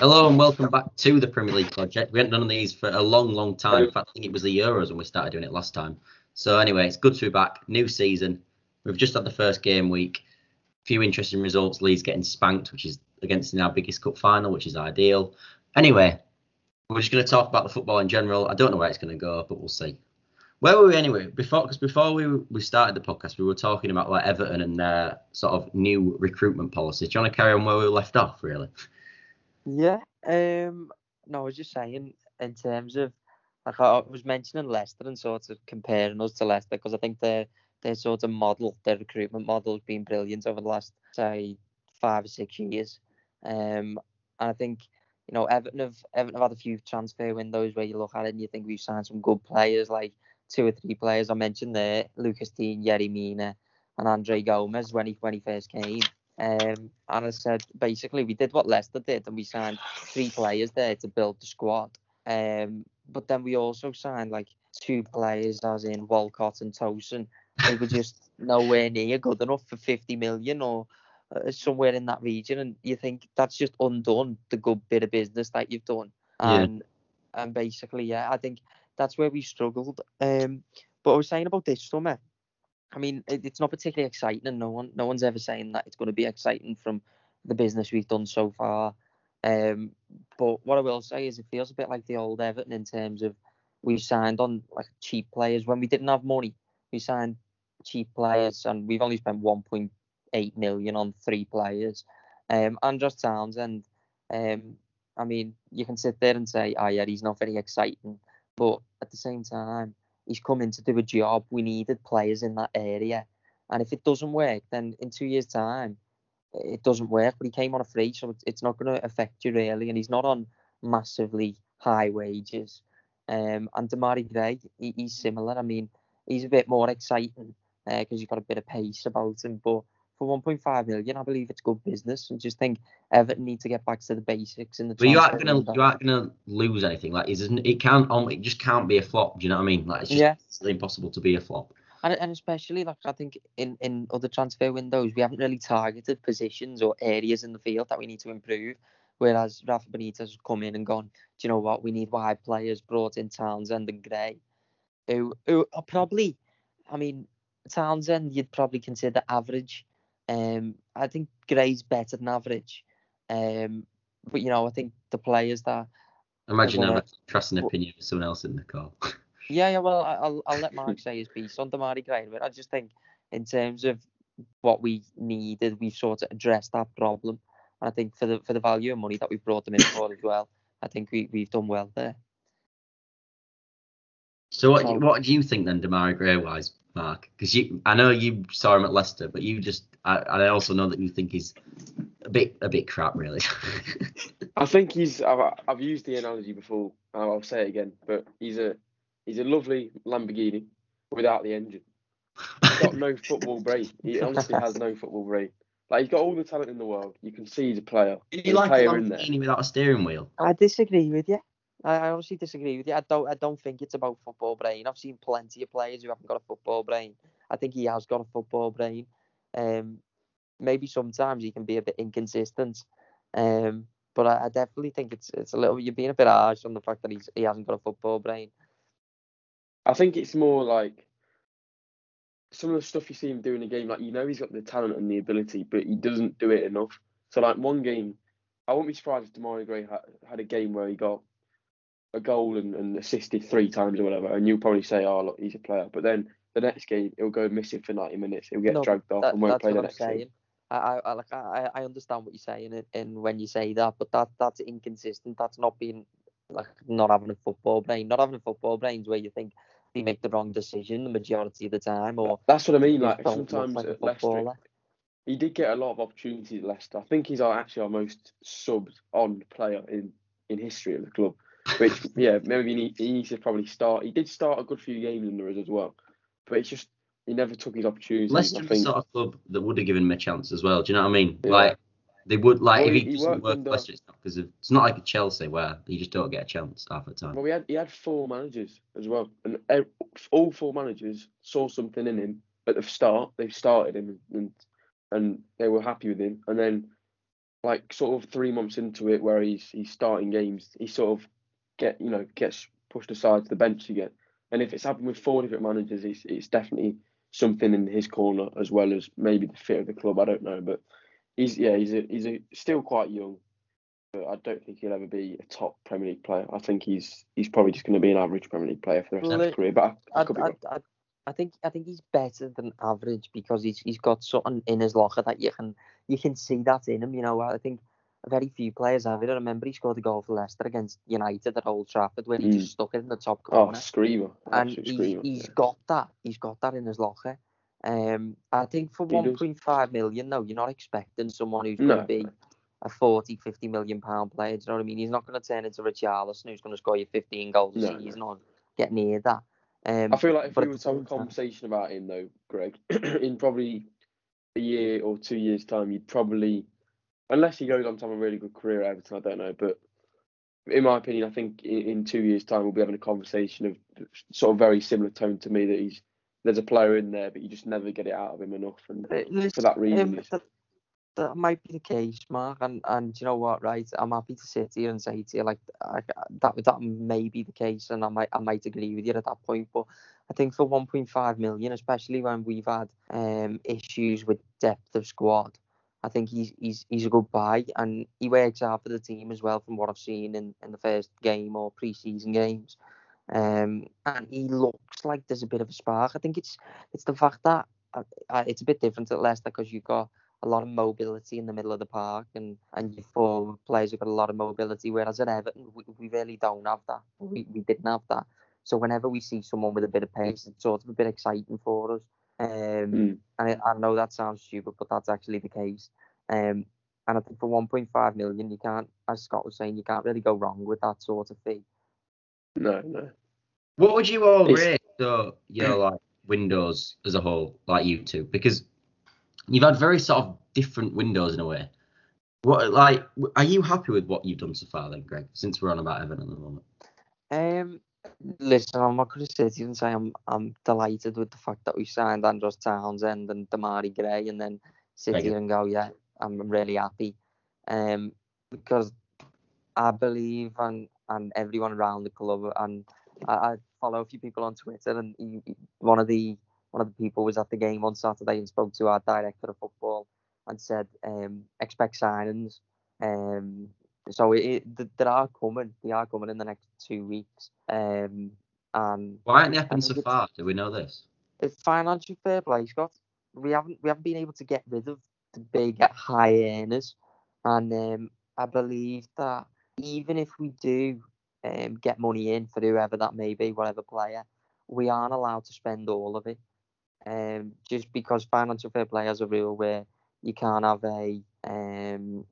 Hello and welcome back to the Premier League project. We haven't done these for a long, long time. In fact, I think it was the Euros when we started doing it last time. So anyway, it's good to be back. New season. We've just had the first game week. A few interesting results. Leeds getting spanked, which is against in our biggest cup final, which is ideal. Anyway, we're just going to talk about the football in general. I don't know where it's going to go, but we'll see. Where were we anyway? Before, because before we we started the podcast, we were talking about like Everton and their sort of new recruitment policy. Do you want to carry on where we left off, really? Yeah. Um. No, I was just saying in terms of like I was mentioning Leicester and sort of comparing us to Leicester because I think their their sort of model, their recruitment model has been brilliant over the last say five or six years. Um. And I think you know Everton have Everton have had a few transfer windows where you look at it and you think we've signed some good players like two or three players I mentioned there, Lucas Digne, Yerry Mina, and Andre Gomes when he when he first came. Um, and I said basically we did what Leicester did and we signed three players there to build the squad. Um, but then we also signed like two players as in Walcott and Tosun. They were just nowhere near good enough for 50 million or uh, somewhere in that region. And you think that's just undone the good bit of business that you've done. And yeah. and basically, yeah, I think that's where we struggled. Um, but I was saying about this summer, I mean, it, it's not particularly exciting, and no one, no one's ever saying that it's going to be exciting from the business we've done so far. Um, but what I will say is, it feels a bit like the old Everton in terms of we signed on like cheap players when we didn't have money. We signed cheap players, and we've only spent 1.8 million on three players. Um, Andros Townsend, um, I mean, you can sit there and say, "Ah, oh, yeah, he's not very exciting," but at the same time, he's come in to do a job. We needed players in that area. And if it doesn't work, then in two years' time, it doesn't work. But he came on a free, so it's not going to affect you really. And he's not on massively high wages. Um, and Demarai Gray, he, he's similar. I mean, he's a bit more exciting because uh, he's got a bit of pace about him. But for 1.5 million, I believe it's good business. And just think Everton need to get back to the basics in the. But you aren't gonna you aren't gonna lose anything. Like it it can't um, it just can't be a flop. Do you know what I mean? Like it's just yeah. it's impossible to be a flop. And, and especially like I think in in other transfer windows we haven't really targeted positions or areas in the field that we need to improve. Whereas Rafa Benitez has come in and gone, do you know what? We need wide players. Brought in Townsend and Gray, who who are probably, I mean, Townsend you'd probably consider average um, I think Gray's better than average. Um, but you know, I think the players that imagine having trust and opinion of someone else in the call. yeah, yeah. Well, I'll I'll let Mark say his piece on Demarai Gray, but I just think in terms of what we needed, we've sort of addressed that problem. And I think for the for the value of money that we've brought them in for as well, I think we we've done well there. So what so, what do you think then, Demarai Gray wise? Mark? Because you, I know you saw him at Leicester, but you just, I, I also know that you think he's a bit, a bit crap, really. I think he's. I've, I've used the analogy before. I'll say it again, but he's a, he's a lovely Lamborghini without the engine. He's got no football brain. He honestly has no football brain. Like he's got all the talent in the world. You can see he's a player. Do you like a Lamborghini without a steering wheel? I disagree with you. I, I honestly disagree with you. I don't. I don't think it's about football brain. I've seen plenty of players who haven't got a football brain. I think he has got a football brain. Um, maybe sometimes he can be a bit inconsistent. Um, but I, I definitely think it's it's a little. You're being a bit harsh on the fact that he's he hasn't got a football brain. I think it's more like some of the stuff you see him do in a game. Like you know, he's got the talent and the ability, but he doesn't do it enough. So like one game, I wouldn't be surprised if Demarai Gray had, had a game where he got a goal and, and assisted three times or whatever, and you'll probably say, "Oh, look, he's a player." But then the next game, he'll go missing for ninety minutes. He'll get no, dragged off that, and won't play the next game. I, I like I, I understand what you're saying and, and when you say that, but that that's inconsistent. That's not being like not having a football brain. Not having a football brain is where you think they make the wrong decision the majority of the time. Or that's what I mean. Like sometimes like at Leicester, he did get a lot of opportunities at Leicester. I think he's our, actually our most subbed on player in in history of the club. Which yeah, maybe he, need, he needs to probably start. He did start a good few games under us as well, but it's just he never took his opportunities. Leicester the sort of club that would have given him a chance as well. Do you know what I mean? Yeah. Like they would like well, if he, he doesn't work under... Leicester, it's not because it's not like a Chelsea where you just don't get a chance half the time. Well, we had he had four managers as well, and all four managers saw something in him at the start. They started him and and they were happy with him, and then like sort of three months into it, where he's he's starting games, he sort of get you know gets pushed aside to the bench again. And if it's happened with four different managers, it's it's definitely something in his corner as well as maybe the fit of the club. I don't know, but he's yeah he's a, he's a, still quite young. But I don't think he'll ever be a top Premier League player. I think he's he's probably just going to be an average Premier League player for the rest Well, of his career. But I, I I, could be I, wrong. I, I think I think he's better than average because he's he's got something in his locker that you can you can see that in him. You know, I think very few players have it. I remember he scored a goal for Leicester against United at Old Trafford where he Mm. just stuck it in the top corner. Oh, corner. screamer! and screamer. he's yeah. got that. He's got that in his locker. Um, I think for He 1.5 million, though, you're not expecting someone who's No. going to be a 40, 50 million pound player. Do you know what I mean? He's not going to turn into Richarlison, who's going to score you 15 goals a No, no. season or get near that. Um, I feel like if we were to have a conversation about him though, Greg, in probably a year or two years' time, you'd probably, unless he goes on to have a really good career at Everton, I don't know, but in my opinion, I think in, in two years' time we'll be having a conversation of sort of very similar tone to me that he's there's a player in there, but you just never get it out of him enough, and for that reason, um, that, that might be the case, Mark. And and you know what, right? I'm happy to sit here and say to you like I, that that may be the case, and I might I might agree with you at that point. But I think for 1.5 million, especially when we've had um issues with depth of squad, I think he's he's he's a good buy, and he works hard for the team as well, from what I've seen in in the first game or pre-season games. Um, and he looks like there's a bit of a spark. I think it's it's the fact that uh, uh, it's a bit different at Leicester because you've got a lot of mobility in the middle of the park and and your forward players have got a lot of mobility whereas at Everton we, we really don't have that we, we didn't have that so whenever we see someone with a bit of pace it's sort of a bit exciting for us um Mm. and I, I know that sounds stupid but that's actually the case um and I think for 1.5 million you can't as Scott was saying you can't really go wrong with that sort of fee no, no. What would you all It's- rate so your like windows as a whole, like you two? Because you've had very sort of different windows in a way. What like are you happy with what you've done so far then, Greg? Since we're on about Evan at the moment. Um, listen, I'm not going to sit here and say I'm I'm delighted with the fact that we signed Andros Townsend and Demarai Gray, and then sit here and go, yeah, I'm really happy, um, because I believe and and everyone around the club, and I, I follow a few people on Twitter, and he, he- one of the one of the people was at the game on Saturday and spoke to our director of football and said, um, expect signings. Um, so it, it, th- they are coming. They are coming in the next two weeks. Um, and Why aren't they happening so far? Do we know this? it's financial fair play, Scott. We haven't we haven't been able to get rid of the big high earners, and um, I believe that even if we do um, get money in for whoever that may be, whatever player, we aren't allowed to spend all of it. Um, just because financial fair play has a rule where you can't have a um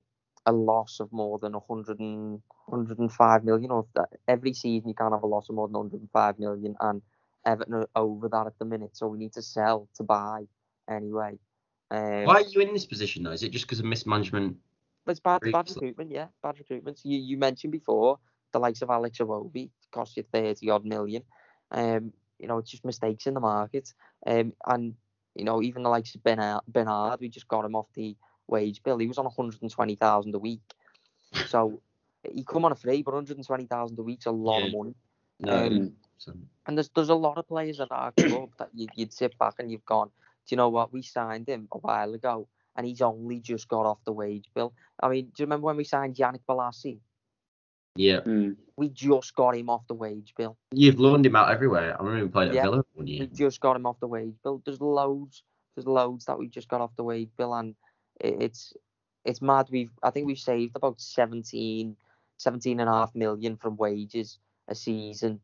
a loss of more than 100 and, 105 million, or every season you can't have a loss of more than 105 million, and Everton are over that at the minute, so we need to sell to buy anyway. Um, Why are you in this position though? Is it just because of mismanagement? it's bad, bad recruitment, yeah, bad recruitment. You you mentioned before the likes of Alex Iwobi cost you thirty odd million. Um, you know, it's just mistakes in the market. Um, and you know, even the likes of Ben Bernard, we just got him off the wage bill. He was on one hundred and twenty thousand a week, so he come on a free, but one hundred and twenty thousand a week's a lot of money. No. Um, so- And there's there's a lot of players at our club that you, you'd sit back and you've gone, do you know what? We signed him a while ago, and he's only just got off the wage bill. I mean, do you remember when we signed Yannick Bolasie? yeah. Mm. We just got him off the wage bill. You've loaned him out everywhere. I remember we played at Yeah. Villa one We just got him off the wage bill. There's loads. There's loads that we just got off the wage bill, and it, it's it's mad. We've I think we've saved about 17, 17 and a half million from wages a season,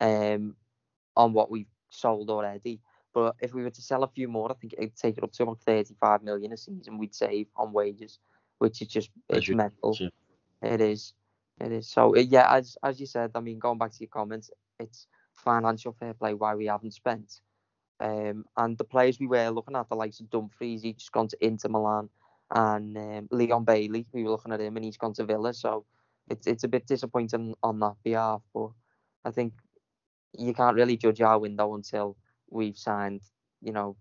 um, on what we've sold already. But if we were to sell a few more, I think it'd take it up to about 35 million a season we'd save on wages, which is just That's it's mental. ridiculous, It is. It is. So yeah, as as you said, I mean, going back to your comments, it's financial fair play why we haven't spent. Um, and the players we were looking at, the likes of Dumfries, he's just gone to Inter Milan, and um, Leon Bailey, we were looking at him, and he's gone to Villa. So it's it's a bit disappointing on that behalf, but I think you can't really judge our window until we've signed, you know,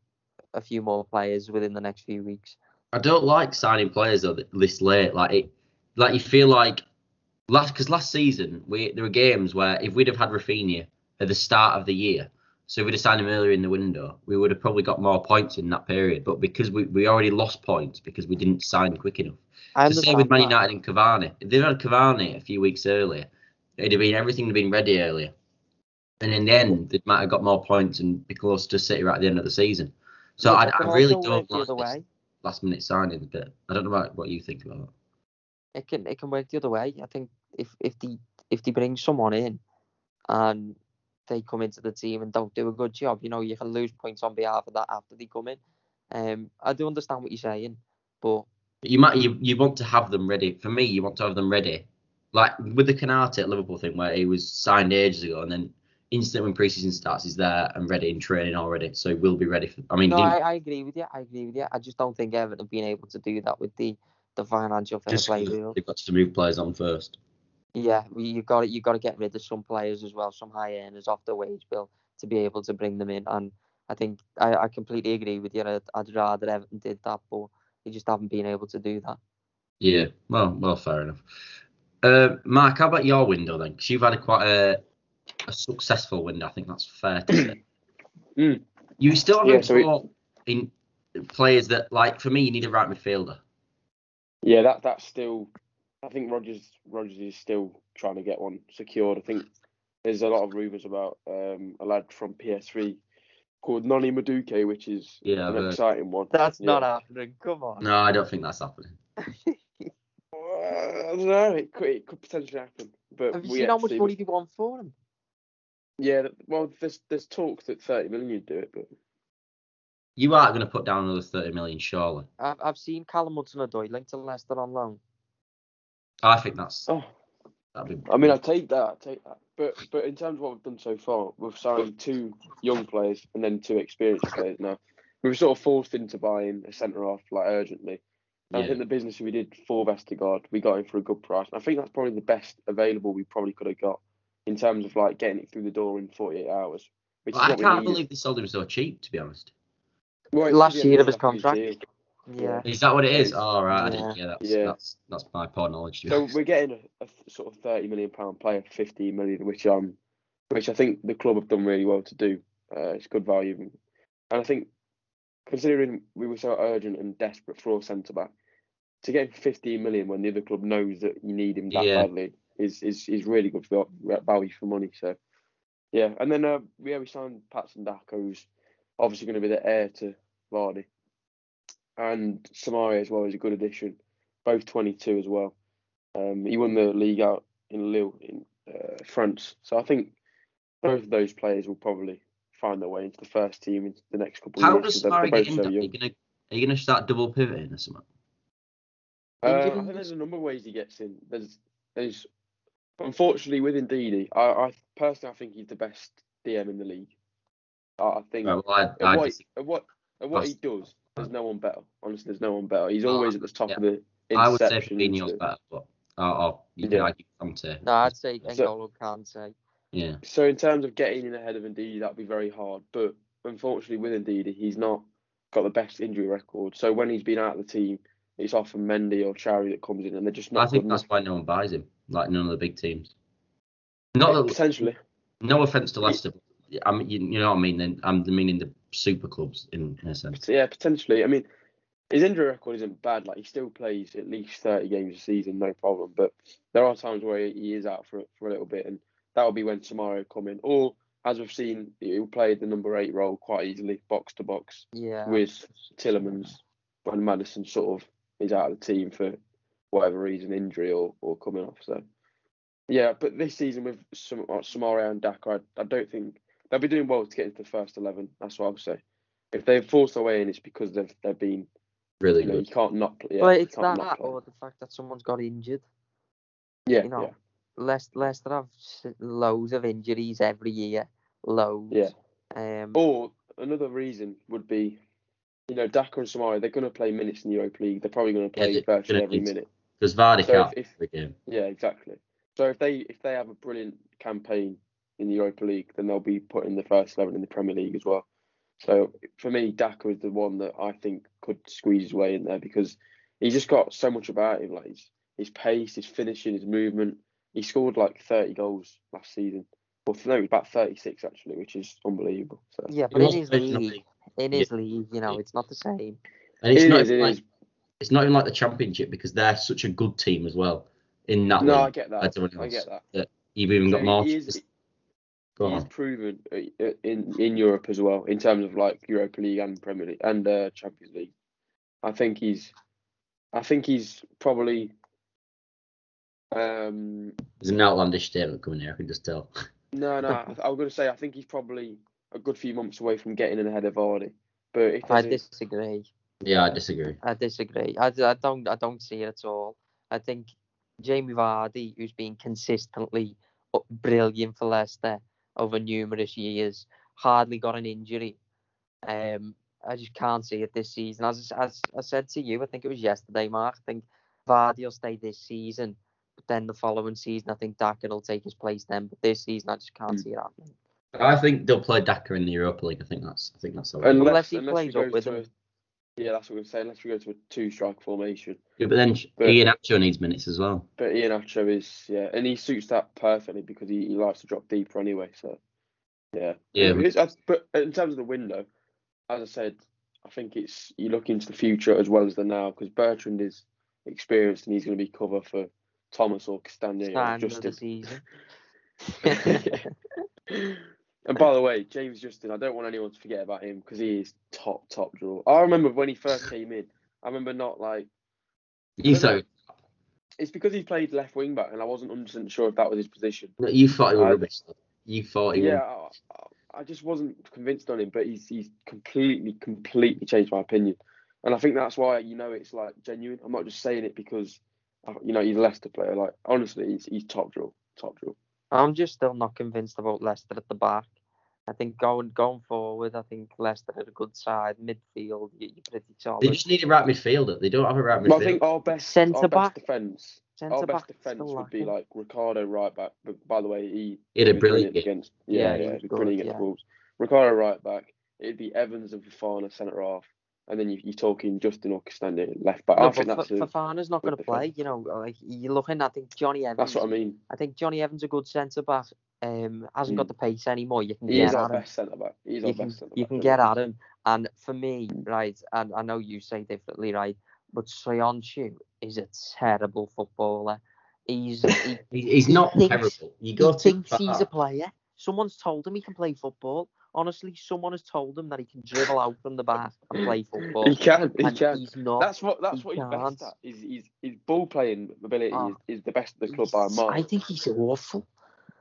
a few more players within the next few weeks. I don't like signing players this late. Like it, like you feel like last because last season we there were games where if we'd have had Raphinha at the start of the year, so if we'd have signed him earlier in the window, we would have probably got more points in that period. But because we, we already lost points because we didn't sign quick enough. I The same with Man. United and Cavani. If they'd had Cavani a few weeks earlier, it'd have been everything had been ready earlier. And in the end, they might have got more points and be close to City right at the end of the season. So Yeah, I, I really don't the like this last minute signing but I don't know about what you think about that. It can it can work the other way. I think if if they if they bring someone in and they come into the team and don't do a good job, you know, you can lose points on behalf of that after they come in. Um, I do understand what you're saying, but you might you, you want to have them ready. For me, you want to have them ready. Like with the Konate at Liverpool thing where he was signed ages ago and then instant when preseason starts he's there and ready in training already. So he will be ready for I mean no, I, I agree with you. I agree with you. I just don't think Everton have been able to do that with the the financial fair just play rule. they've got to move players on first. Yeah, you got you got to get rid of some players as well, some high earners off the wage bill to be able to bring them in. And I think I, I completely agree with you. I'd, I'd rather Everton did that, but they just haven't been able to do that. Yeah, well, well, fair enough. Uh, Mark, how about your window then? Because you've had a quite a, a successful window. I think that's fair to say. Mm. You still haven't Yeah, so it- bought in players that, like, for me, you need a right midfielder. Yeah, that that's still. I think Rodgers Rodgers is still trying to get one secured. I think there's a lot of rumours about um, a lad from PSV called Noni Madueke, which is Yeah, an exciting one. That's Yeah. not happening. Come on. No, I don't think that's happening. Uh, I don't know. It could, it could potentially happen, but Have you we seen how much money they want for him? Yeah, well, there's there's talk that 30 million you'd do it, but You aren't going to put down another 30 million, surely. I've, I've seen Callum Hudson-Odoi linked to Leicester on loan. I think that's. oh, be, I mean, I take that, I take that. But but in terms of what we've done so far, we've signed two young players and then two experienced players. Now we were sort of forced into buying a centre half like urgently. And I think the business we did for Vestergaard, we got him for a good price. And I think that's probably the best available we probably could have got in terms of like getting it through the door in 48 hours. Which Well, is I can't believe they sold him so cheap, to be honest. Well, Last year of his his contract. Deal. Yeah. Is that what it is? Yeah. Oh, right. I Yeah. didn't, yeah, that's, Yeah. that's that's my poor knowledge. So we're getting a, a sort of thirty million pound player for fifteen million, which um, which I think the club have done really well to do. Uh, it's good value, and I think considering we were so urgent and desperate for a centre back, to get him for fifteen million when the other club knows that you need him that Yeah. badly is is is really good for value for money. So yeah, and then uh, yeah, we signed Patson Daka, who's obviously going to be the heir to Vardy, and Soumaré as well is a good addition, both twenty two as well. Um, he won the league out in Lille in uh, France. So I think both of those players will probably find their way into the first team in the next couple of How years. does 'cause they're- Soumaré get in? so Are you gonna are you gonna start double pivoting or something? Uh, I think there's a number of ways he gets in. There's, there's, unfortunately with Ndidi, I, I personally I think he's the best DM in the league. I, I think well, I, at I what, at what, at what he does, there's no one better. Honestly, there's no one better. He's always at the top yeah. of the I would say interceptions. Fabinho's the- better, but oh, oh you can Yeah. argue Conte. No, I'd say So- N'Golo Kante. Yeah, So in terms of getting in ahead of Ndidi, that'd be very hard. But unfortunately, with Ndidi, he's not got the best injury record. So when he's been out of the team, it's often Mendy or Chari that comes in, and they're just not I think that's enough. why no one buys him. Like none of the big teams. Not that, Potentially, no offense to Leicester. I mean, you, you know what I mean. Then I'm meaning the super clubs in, in a sense. yeah, potentially. I mean, his injury record isn't bad. Like he still plays at least thirty games a season, no problem. But there are times where he is out for for a little bit, and that will be when Samario come in, or as we've seen, he'll play the number eight role quite easily, box to box. Yeah. with Tielemans when Maddison sort of is out of the team for whatever reason, injury or, or coming off. So yeah, but this season with Sam- uh, Soumaré and Daka, I, I don't think they'll be doing well to get into the first eleven. That's what I would say. If they've forced their way in, it's because they've they've been Really you know you can't not play. Yeah, well, you it's can't that not play. or the fact that someone's got injured. yeah, you know, yeah, Leicester, Leicester have loads of injuries every year. Loads. Yeah. Um, Or another reason would be, you know, Daka and Soumaré, they're going to play minutes in the Europa League. They're probably going to play they're virtually every need minute. Because Vardy So can't if- if- every game. Yeah, exactly. So if they if they have a brilliant campaign in the Europa League, then they'll be put in the first eleven in the Premier League as well. So for me, Daka is the one that I think could squeeze his way in there because he's just got so much about him, like his, his pace, his finishing, his movement. He scored like 30 goals last season. Well, no, it was about 36 actually, which is unbelievable. So Yeah, but in was his originally- league, in his league, you know, it's not the same. And it's It not is, even it like, it's not even like the championship because they're such a good team as well. In that No, I get compared that. to anyone I get else. that. you've even So got more. is, Go he's on. proven uh, in in Europe as well in terms of like Europa League and Premier League and uh, Champions League. I think he's, I think he's probably. Um, There's an outlandish statement coming here. I can just tell. no, no, I, I was going to say I think he's probably a good few months away from getting in ahead of Vardy. But if I disagree. Yeah, I disagree. I disagree. I, I don't I don't see it at all. I think Jamie Vardy, who's been consistently brilliant for Leicester over numerous years, hardly got an injury. Um, I just can't see it this season. As as I said to you, I think it was yesterday, Mark. I think Vardy will stay this season, but then the following season, I think Daka will take his place then. But this season, I just can't Mm. see it happening. I think they'll play Daka in the Europa League. I think that's. I think that's how. it unless, Unless he unless plays we up with to him. A, yeah, that's what we say. Unless we go to a two strike formation. Yeah, but then But- Iheanacho needs minutes as well. But Iheanacho is yeah, and he suits that perfectly because he, he likes to drop deeper anyway. So yeah, Yeah, but- It's, but in terms of the window, as I said, I think it's you look into the future as well as the now because Bertrand is experienced and he's going to be cover for Thomas or Castagne or Stand of the Justin. and by the way, James Justin, I don't want anyone to forget about him because he is top top draw. I remember when he first came in. I remember not like You don't it's because he played left wing back and I wasn't 100 sure if that was his position. you thought he was rubbish. You thought he yeah, was. I, I just wasn't convinced on him, but he's he's completely completely changed my opinion, and I think that's why you know it's like genuine. I'm not just saying it because uh, you know he's a Leicester player. Like honestly, he's he's top draw, top draw. I'm just still not convinced about Leicester at the back. I think going going forward, I think Leicester had a good side. Midfield, you- you're pretty They solid. just need a right midfielder. They don't have a right But I think our best Centre our back? best defense, our best defense would be like Ricardo right back. But by the way, he He had a was brilliant game. against Yeah, yeah yeah, he was good, brilliant against yeah. Wolves. Ricardo right back. It'd be Evans and Fofana centre half, and then you, you're talking Justin or Castagne left back. No, I think that's Fa- a, Fofana's not going to play. You know, like you're looking. I think Johnny Evans. that's what I mean. I think Johnny Evans a good centre back. Um, hasn't got Mm. the pace anymore. You can He get is our at him. best centre back. He's You our can, best centre you can get he? at him. And for me, right, and I know you say differently, right, but Soyuncu is a terrible footballer. He's he, He- He's not thinks- terrible. You go he too thinks he's a player. Someone's told him he can play football. Honestly, someone has told him that he can dribble out from the back and play football. He can. He and can. he's not. That's what. That's he what he's best can't. at. His, his, his ball playing ability Oh, is, is the best at the club by a He's- mile. I think he's awful.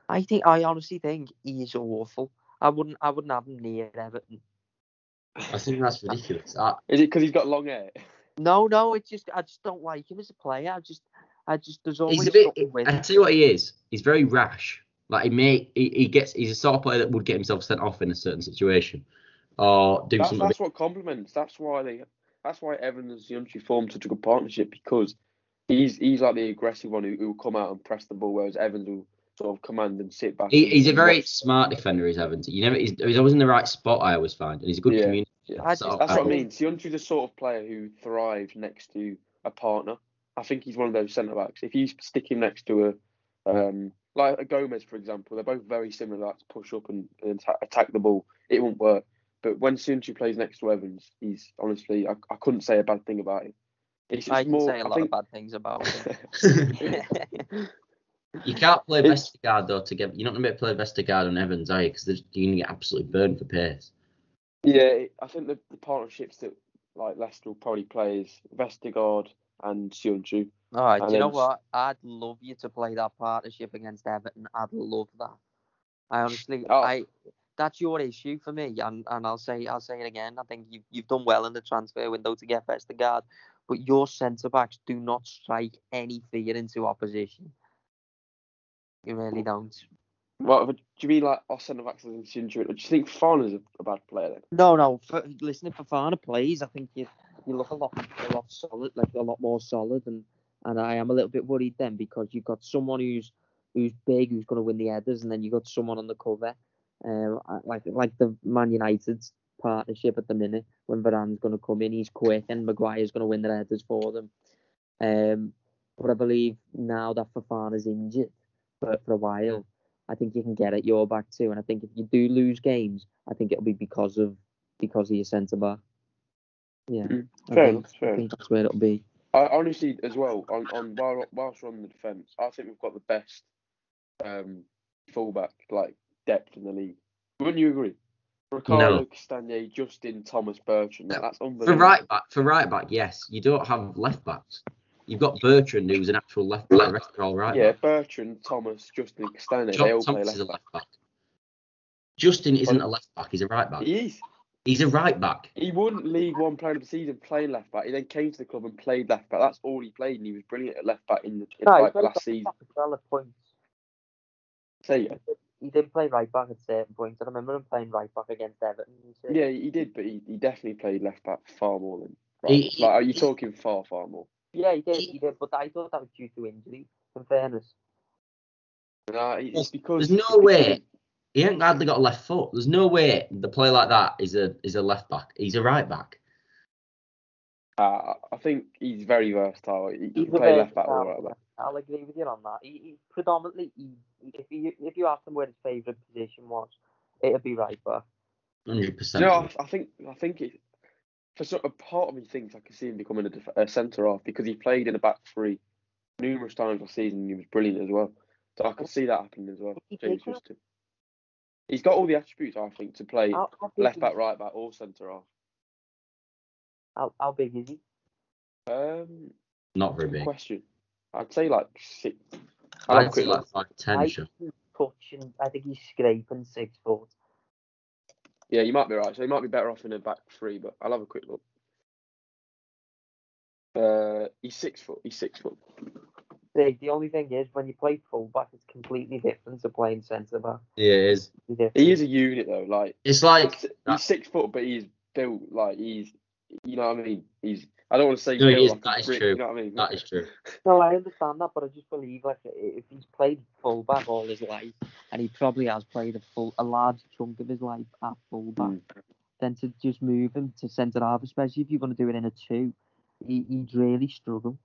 I think I honestly think he is awful. I wouldn't I wouldn't have him near Everton. I think that's ridiculous. I, Is it because he's got long hair? No, no, it's just I just don't like him as a player. I just I just there's always he's a bit. with I tell you what he is. He's very rash. Like he may. He, he gets. He's a sort of player that would get himself sent off in a certain situation, or do That's, something. that's what compliments. That's why they. That's why Evans and Yunchi formed such a good partnership because he's he's like the aggressive one who, who will come out and press the ball, whereas Evans will sort of command and sit back. He, and- he's a very watch. smart defender. He's Evans. You never. He's, he's always in the right spot. I always find, and he's a good Yeah. communicator. Yeah. I So just- That's what I I- mean. Soyuncu's the sort of player who thrives next to a partner. I think he's one of those centre backs. If you stick him next to a, um, like a Gomez, for example, they're both very similar. Like to push up and, and atta- attack the ball, it won't work. But when Soyuncu plays next to Evans, he's honestly, I, I couldn't say a bad thing about him. It's just I can more. say a I lot think, of bad things about him. You can't play It's- Vestergaard though. Together, you're not going to be able to play Vestergaard and Evans, are you? Because you're going to get absolutely burned for pace. yeah, I think the, the partnerships that like Leicester will probably play is Vestergaard and Soyuncu. All right, And do you know what? I'd love you to play that partnership against Everton. I'd love that. I honestly, Oh. I that's your issue for me, and, and I'll say I'll say it again. I think you've you've done well in the transfer window to get Vestergaard, but your centre backs do not strike any fear into opposition. You really don't. What do you mean, like our centre backs and Soyuncu? Do you think Fana's a, a bad player then? No, no. For, listen, if Fofana plays, I think you you look a lot a lot solid, like a lot more solid, and and I am a little bit worried then because you've got someone who's who's big, who's going to win the headers, and then you've got someone on the cover, um, like like the Man United partnership at the minute when Varane's going to come in. He's quick and Maguire's going to win the headers for them. Um, but I believe now that Fofana's injured for, for a while, I think you can get at your back too. And I think if you do lose games, I think it'll be because of because of your centre back. Yeah, Mm, I fair think, enough, fair I think that's where it'll be. I honestly, as well, on, on while, whilst we're on the defence, I think we've got the best um, fullback like depth in the league. Wouldn't you agree? Ricardo, No. Castagne, Justin, Thomas, Bertrand. No. That's unbelievable. For right back, for right back, yes. You don't have left backs. You've got Bertrand, who's an actual left back. The rest are all right. yeah, back. Bertrand, Thomas, Justin, Castagne. John they all play left is a back. left back. Justin isn't a left back. He's a right back. He is. He's a right back. He wouldn't League One Player of the Season playing left back. He then came to the club and played left back. That's all he played, and he was brilliant at left back in, the, in No, he like last right season. back as well at points. Say yeah. He did play right back at certain points. I remember him playing right back against Everton. you. Yeah, he did, but he, he definitely played left back far more than. Right. He- he- like, are you he- talking far, far more? Yeah, he did. He did, but I thought that was due to injury. In fairness, Nah, There's- it's because There's no way. Because- He ain't hardly got a left foot. There's no way the player like that is a is a left back. He's a right back. Uh, I think he's very versatile. He, he He's can play left back or versatile right back. I'll agree with you on that. He, he predominantly, he, if you if you asked him where his favourite position was, it'd be right back. Hundred percent. know, I, I think I think it. For sort of part of me thinks I can see him becoming a, def- a centre half because he played in a back three numerous times last season. and He was brilliant as well. So I could see that happening as well. James. Justin. He's got all the attributes I think to play How, how left back, right back, or centre half. How, how big is he? Um, Not very good big. question. I'd say like six. I'll have a I'd quick say look. like five ten. I Sure. think he's touching. I think he's scraping six foot. Yeah, you might be right. So he might be better off in a back three, but I'll have a quick look. Uh, he's six foot. He's six foot. The, the only thing is, when you play fullback, it's completely different to playing centre back. Yeah, it is. He is a unit though. Like It's like he's, that- six foot, but he's built like he's. You know what I mean? He's. I don't want to say No, he is- like that is brick, true. You know what I mean? that is true. No, I understand that, but I just believe like if he's played fullback all his life, and he probably has played a full, a large chunk of his life at fullback, Mm. then to just move him to centre half, especially if you're going to do it in a two, he, he'd really struggle.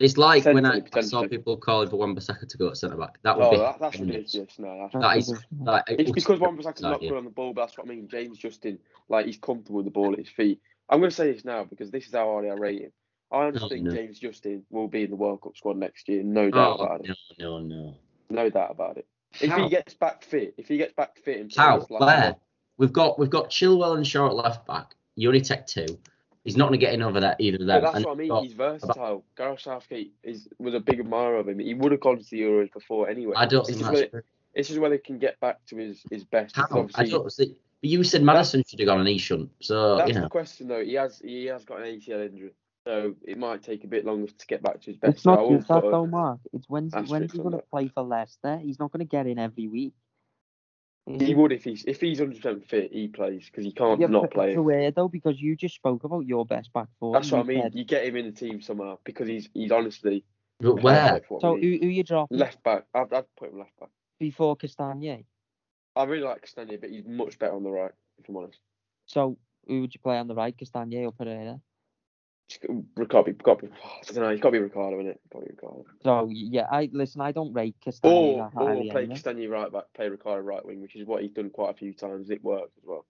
It's like when I, I saw people calling for Wan-Bissaka to go at centre back. That would Oh, be that, that's horrendous. ridiculous. No, that's That is like It's because utter Wan-Bissaka's not good on the ball, but that's what I mean. James Justin, like he's comfortable with the ball at his feet. I'm going to say this now because this is how I rate him. I honestly Oh, think no. James Justin will be in the World Cup squad next year. No oh, doubt Oh, about it. no, no, no. No doubt about it. If How? he gets back fit, if he gets back fit and How? like Where? We've got we've got Chilwell and Shaw at left back. You only take two. He's not going to get in over that either of Yeah, that's And what I mean. He's versatile. Gareth Southgate is was a big admirer of him. He would have gone to the Euros before anyway. I don't It's think just that's whether, true. it's just whether he can get back to his, his best. How? I don't see. But you said Maddison should have gone and he shouldn't. So that's you the question though. He has he has got an ACL injury, so it might take a bit longer to get back to his best. It's So not just that put though, Mark. It's when's he, asterisk when's he going to play for Leicester? He's not going to get in every week. Is He would if he's if he's hundred percent fit, he plays because he can't Yeah, not but play. For where though? Because you just spoke about your best back four. That's what I mean. said- You get him in the team somehow because he's he's honestly but where? perfect for what So who, who you dropping left back. I'd, I'd put him left back. before Castagne? I really like Castagne, but he's much better on the right. If I'm honest, So who would you play on the right, Castagne or Pereira? Just got to be, got to be. I don't know. He's got to be Ricardo in it. Got to be Ricardo. So yeah, I listen. I don't rate Castagne Or that or highly. play anyway. Castagne right back, play Ricardo right wing, which is what he's done quite a few times. It worked as well.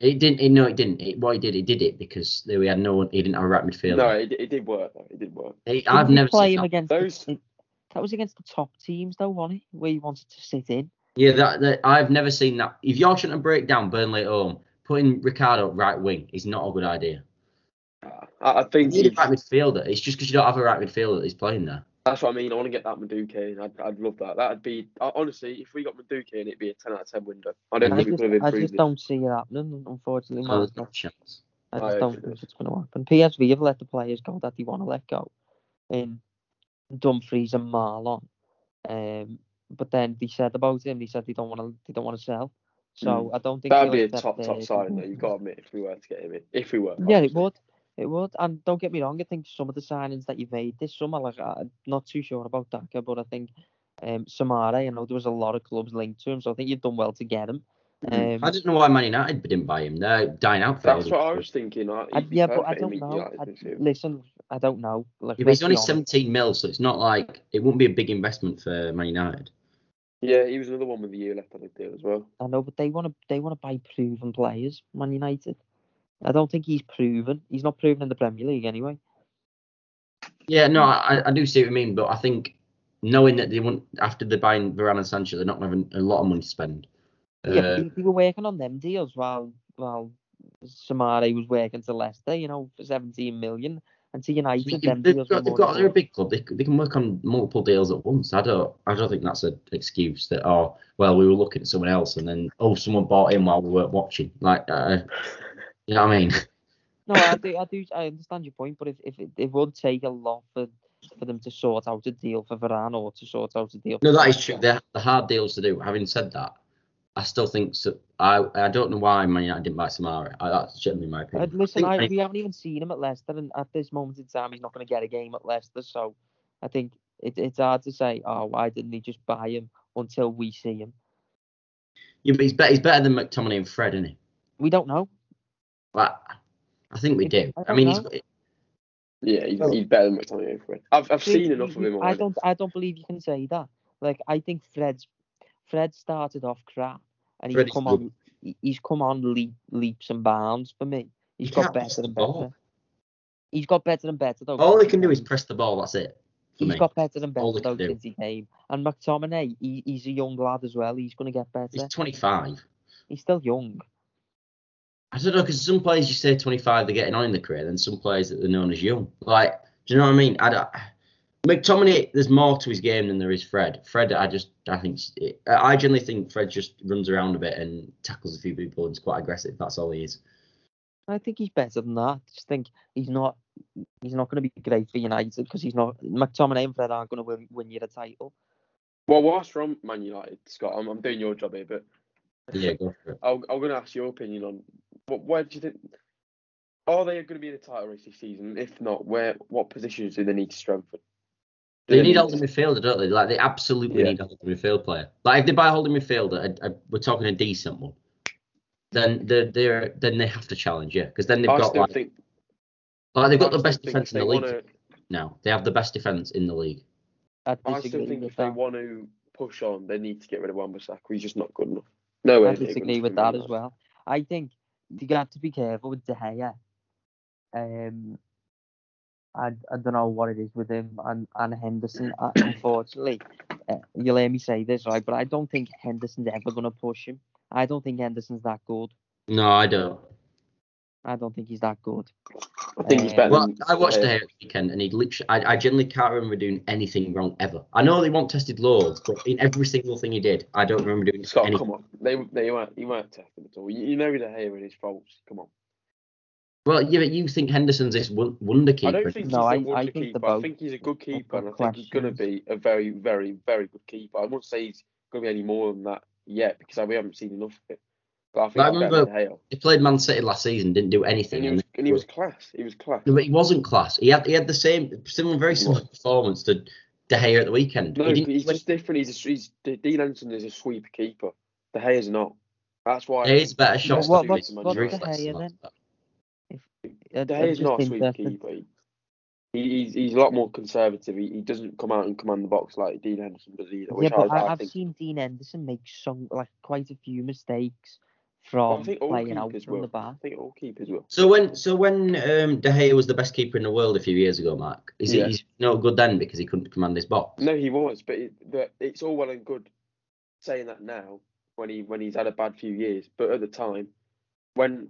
It didn't. It, no, it didn't. It, what he did, he did it because we had no one. He didn't have a right midfielder. No, it, it did work though. It did work. He- Didn't I've you never play seen him that. against. Those- The, that was against the top teams though, wasn't it? Where you wanted to sit in. Yeah, that, that I've never seen that. If you're trying to break down Burnley at home, putting Ricardo right wing is not a good idea. Uh, I, I think You need a he's- right midfielder. It's just because you don't have a right midfielder that he's playing there. that's what I mean. I want to get that Madueke in. I'd, I'd love that. That'd be uh, honestly, if we got Madueke in, it'd be a ten out of ten window. I don't I think we just, could have I just it. don't see it happening. Unfortunately, No, there's no chance. I I just don't agree. think it's going to happen. PSV have let the players go that they want to let go in Dumfries and Malen. Um, but then they said about him, they said they don't want to, they don't want to sell. So I don't think That'd be a top top signing though. You've got to admit if we were to get him in, if we were. Yeah, it would. It would. And don't get me wrong, I think some of the signings that you've made this summer, like I'm not too sure about Daka, but I think um, Soumaré, I know there was a lot of clubs linked to him, so I think you've done well to get him. Um, I don't know why Man United didn't buy him. They're dying out for That's what I was thinking. Like, I, yeah, but I don't know. I, listen, I don't know. Like, Yeah, but he's only be honest. 17 mil, so it's not like it wouldn't be a big investment for Man United. Yeah, he was another one with a year left on the deal as well. I know, but they want to they want to buy proven players. Man United. I don't think he's proven. He's not proven in the Premier League anyway. Yeah, no, I, I do see what you mean, but I think knowing that they want after they're buying Varane and Sancho, they're not having a lot of money to spend. Yeah, Uh, but they, they were working on them deals while while Soumaré was working to Leicester, you know, for 17 million, and to United, them they've deals got, they've got, they're a big club. They, they can work on multiple deals at once. I don't, I don't think that's an excuse that oh, well, we were looking at someone else and then oh, someone bought in while we weren't watching. Like, uh, you know what I mean? No, I do, I do, I understand your point, but if, if it, it would take a lot for for them to sort out a deal for Varane or to sort out a deal. No, that is true. They're the hard deals to do. Having said that, I still think so. I I don't know why Man United didn't buy Soumaré. I, that's generally my Uh, opinion. listen, I I, we haven't even seen him at Leicester, and at this moment in time, he's not going to get a game at Leicester. So I think it, it's hard to say, oh, why didn't he just buy him until we see him? yeah, but he's better. He's better than McTominay and Fred, isn't he? We don't know. But I think we do. I I don't mean, he's. Yeah, he's, he's better than McTominay Fred. I've I've We- seen we- enough of we- him I don't. I don't believe you can say that. Like I think Fred's Fred started off crap, and Fred he's is come good. on. He's come on leap, leaps and bounds for me. He's he got better and better. He's got better and better though. all he can do is press the ball. That's it. For He's me. got better and better they though can do. since he came. And McTominay, he, he's a young lad as well. He's going to get better. He's 25. He's still young. I don't know because some players you say 25 they're getting on in the career, then some players that they're known as young. Like, do you know what I mean? I don't. McTominay, there's more to his game than there is Fred. Fred, I just, I think, I generally think Fred just runs around a bit and tackles a few people and is quite aggressive. That's all he is. I think he's better than that. I just think he's not. He's not going to be great for United because he's not. McTominay and Fred aren't going to win, win you the title. Well, whilst from Man United, Scott, I'm, I'm doing your job here, but Yeah, go for it. I'm, I'm going to ask your opinion on what. Where do you think? Are they going to be in the title race this season? If not, where? What positions do they need to strengthen? Do They need a holding midfielder, don't they? Like they absolutely Yeah. need a holding midfield player. Like if they buy a holding midfielder, a, a, we're talking a decent one. Then they're, they're then they have to challenge, yeah, because then they've I got like, think like they've got the best defense in the league wanna- now. They have the best defense in the league. I I still think with if they want to push on, they need to get rid of Wan-Bissaka. He's just not good enough. No way. I disagree with that as well. I think you have to be careful with De Gea. Um, I, I don't know what it is with him and, and Henderson. Uh, Unfortunately, uh, you'll hear me say this, right? But I don't think Henderson's ever going to push him. I don't think Henderson's that good. No, I don't. I don't think he's that good. I think he's Uh, better. Well, than I watched De the Gea. hair this weekend, and he literally, I, I generally can't remember doing anything wrong ever. I know they want tested loads, but in every single thing he did, I don't remember doing Scott, anything. come on. They they weren't you weren't testing at all. You, you know De Gea and his faults. Come on. Well, yeah, but you think Henderson's this won- wonder I keeper? don't think No, I- he's a I wonder think keeper. they're I think he's a good keeper, and I think he's going to be a very, very, very good keeper. I won't say he's going to be any more than that yet because we haven't seen enough of it. But I think I remember- than De Gea. He played Man City last season, didn't do anything. And he was and he was class. He was class. No, but he wasn't class. He had he had the same similar, very similar performance to De Gea at the weekend. No, he didn't he's do just different. He's a, he's Dean Henderson is a sweeper keeper. De Gea's not. That's why. He's better he's shot. What- stopping what's- what's De Gea then? that. Uh, I- De I'm Gea's not a sweeper keeper. He, he- he's he's a lot more conservative. He, he doesn't come out and command the box like Dean Henderson does either. Yeah, but I, I, I I've think. seen Dean Henderson make some like quite a few mistakes Well, from I think all playing out keepers from will. the back. I think all keepers will. So when so when um, De Gea was the best keeper in the world a few years ago, Mark, is Yeah. he he's no good then because he couldn't command his box? No, he was, but it, but it's all well and good saying that now when he when he's had a bad few years. But at the time, when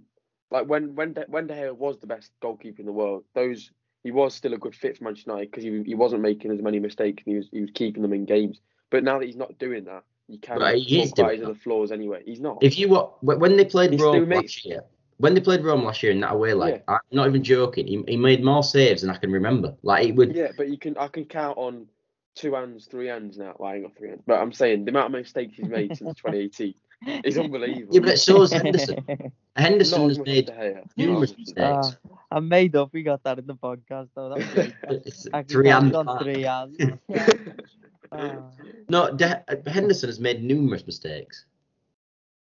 like when when De, when De Gea was the best goalkeeper in the world, those he was still a good fit for Manchester United because he he wasn't making as many mistakes and he was he was keeping them in games. But now that he's not doing that, you can Right, he is talk about doing his that. other flaws anyway. He's not. If you wa- wh- when they played He Rome makes- last year, when they played Rome last year in that away leg, I'm not even joking. He, he made more saves than I can remember. Like it would. Yeah, but you can I can count on two hands, three hands now. Well, hang on, three hands. But I'm saying the amount of mistakes he's made since 2018 is unbelievable. Yeah, but so is Henderson. Henderson Not has as much as made numerous Not as much as De mistakes. Gea. Ah, I made up. We got that in the podcast though. That was great. It's I can three count and on three hands. Ah. No, De- Henderson has made numerous mistakes.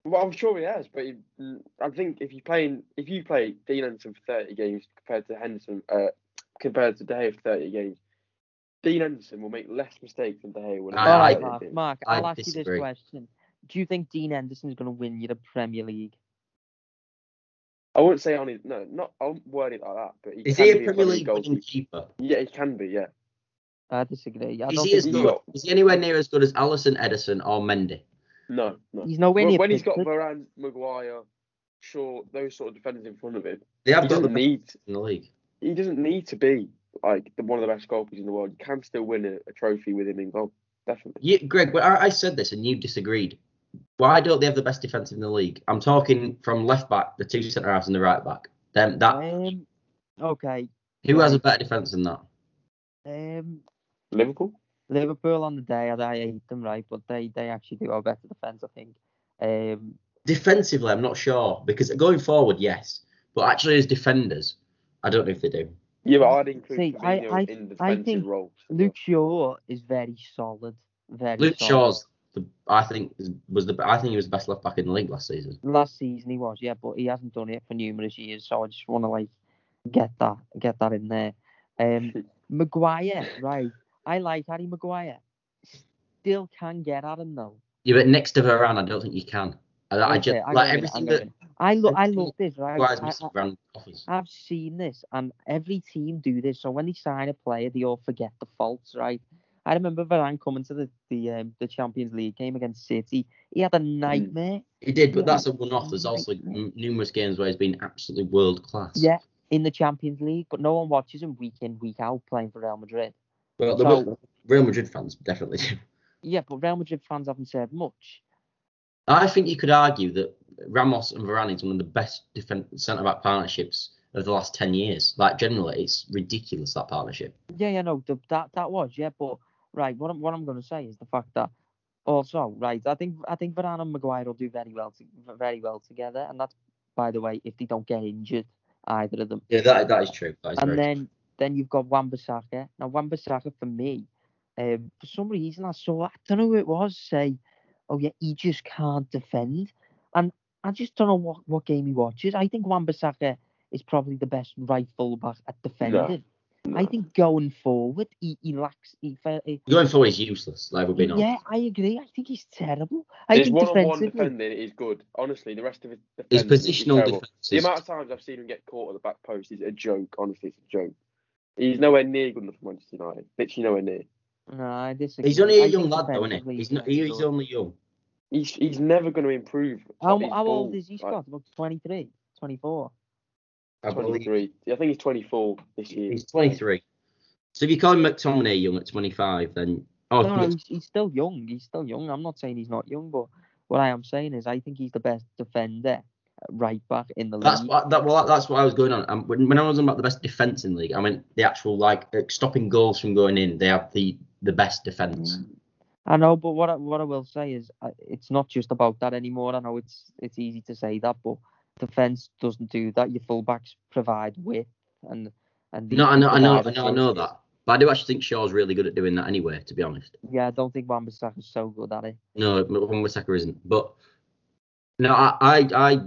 Well, I'm sure he has, but he, I think if you playing if you play Dean Henderson for 30 games compared to Henderson, uh, compared to De Gea for 30 games, Dean Henderson will make less mistakes than De Gea will. in I- All I- Mark. Mark, I I'll ask you this question: Do you think Dean Henderson is going to win you the Premier League? I wouldn't say on his no, not I wouldn't word it like that, but he Is can he be a Premier League goalkeeper. winning keeper? Yeah, he can be. Yeah, I disagree. I Is don't he as think he good? Is he anywhere near as good as Alisson, Ederson, or Mendy? no, no. he's nowhere When, near when he's got Pickford. Varane, Maguire, Shaw, those sort of defenders in front of him, They have he got the doesn't best need in the league. he doesn't need to be like the, one of the best goalkeepers in the world. You can still win a, a trophy with him in goal. Definitely. You, Greg, but I, I said this and you disagreed. Why don't they have the best defense in the league? I'm talking from left back, the two centre halves, and the right back. Them that Um, okay. who has a better defense than that? Um, Liverpool. Liverpool on the day, I, I hate them, right? But they, they actually do have a better defence, I think. Um, Defensively, I'm not sure because going forward, yes, but actually as defenders, I don't know if they do. Yeah, but I'd include See, I- I- in the I defensive think roles. Luke Shaw is very solid. Very Luke solid. Shaw's, the, I think, was the I think he was the best left back in the league last season. Last season he was, yeah, but he hasn't done it for numerous years. So I just want to like get that, get that in there. Um, Maguire, right? I like Harry Maguire. Still can get at him though. Yeah, but next to Varane, I don't think you can. I, I just I like know it, I everything that. I look, I love this right. I, I've seen this, and every team do this. So when they sign a player, they all forget the faults, right? I remember Varane coming to the the um, the Champions League game against City. He had a nightmare. He did, but that's a one-off. There's also numerous games where he's been absolutely world class. Yeah, in the Champions League, but no one watches him week in week out playing for Real Madrid. Well, So- Real Madrid fans definitely do. Yeah, but Real Madrid fans haven't said much. I think you could argue that Ramos and Varane is one of the best centre back partnerships of the last ten years. Like generally, it's ridiculous that partnership. Yeah, yeah, no, the, that that was yeah, but right, what I'm what I'm going to say is the fact that also right, I think I think Varane and Maguire will do very well to, very well together, and that's by the way if they don't get injured, either of them. Yeah, that that is true. That is and then then you've got Wan-Bissaka. Now Wan-Bissaka for me, um, for some reason I saw I don't know who it was say, oh yeah, he just can't defend, and I just don't know what, what game he watches. I think Wan-Bissaka is probably the best right full back at defending. I No. think going forward, he, he lacks. He, he. Going forward, is useless. Like we've been on. yeah, I agree. I think he's terrible. I His think one-on-one defending is good. Honestly, the rest of his His positional terrible. defense The amount of times I've seen him get caught at the back post is a joke. Honestly, it's a joke. He's nowhere near good enough for Manchester United. Literally nowhere near. no, I disagree. He's only a I young lad, though, isn't he? He's he's not. very he's only young. He's he's never going to improve. How, His how old is he, like, Scott? About 23, 24. I believe 23. I think he's 24 this year. he's 23. So if you call him McTominay young at 25, then oh, No, no, he's, he's still young. He's still young. I'm not saying he's not young, but what I am saying is I think he's the best defender at right back in the that's league. what that well, that's what I was going on. Um, when, when I was on about the best defense in the league, I meant the actual like uh, stopping goals from going in. They have the the best defense. I know, but what I, what I will say is uh, it's not just about that anymore. I know it's it's easy to say that, but defense doesn't do that. Your fullbacks provide width and and No, I know, I know, I know, I know that. But I do actually think Shaw's really good at doing that anyway. To be honest, Yeah, I don't think Wan-Bissaka is so good at it. no, Wan-Bissaka isn't. But no, I, I, I,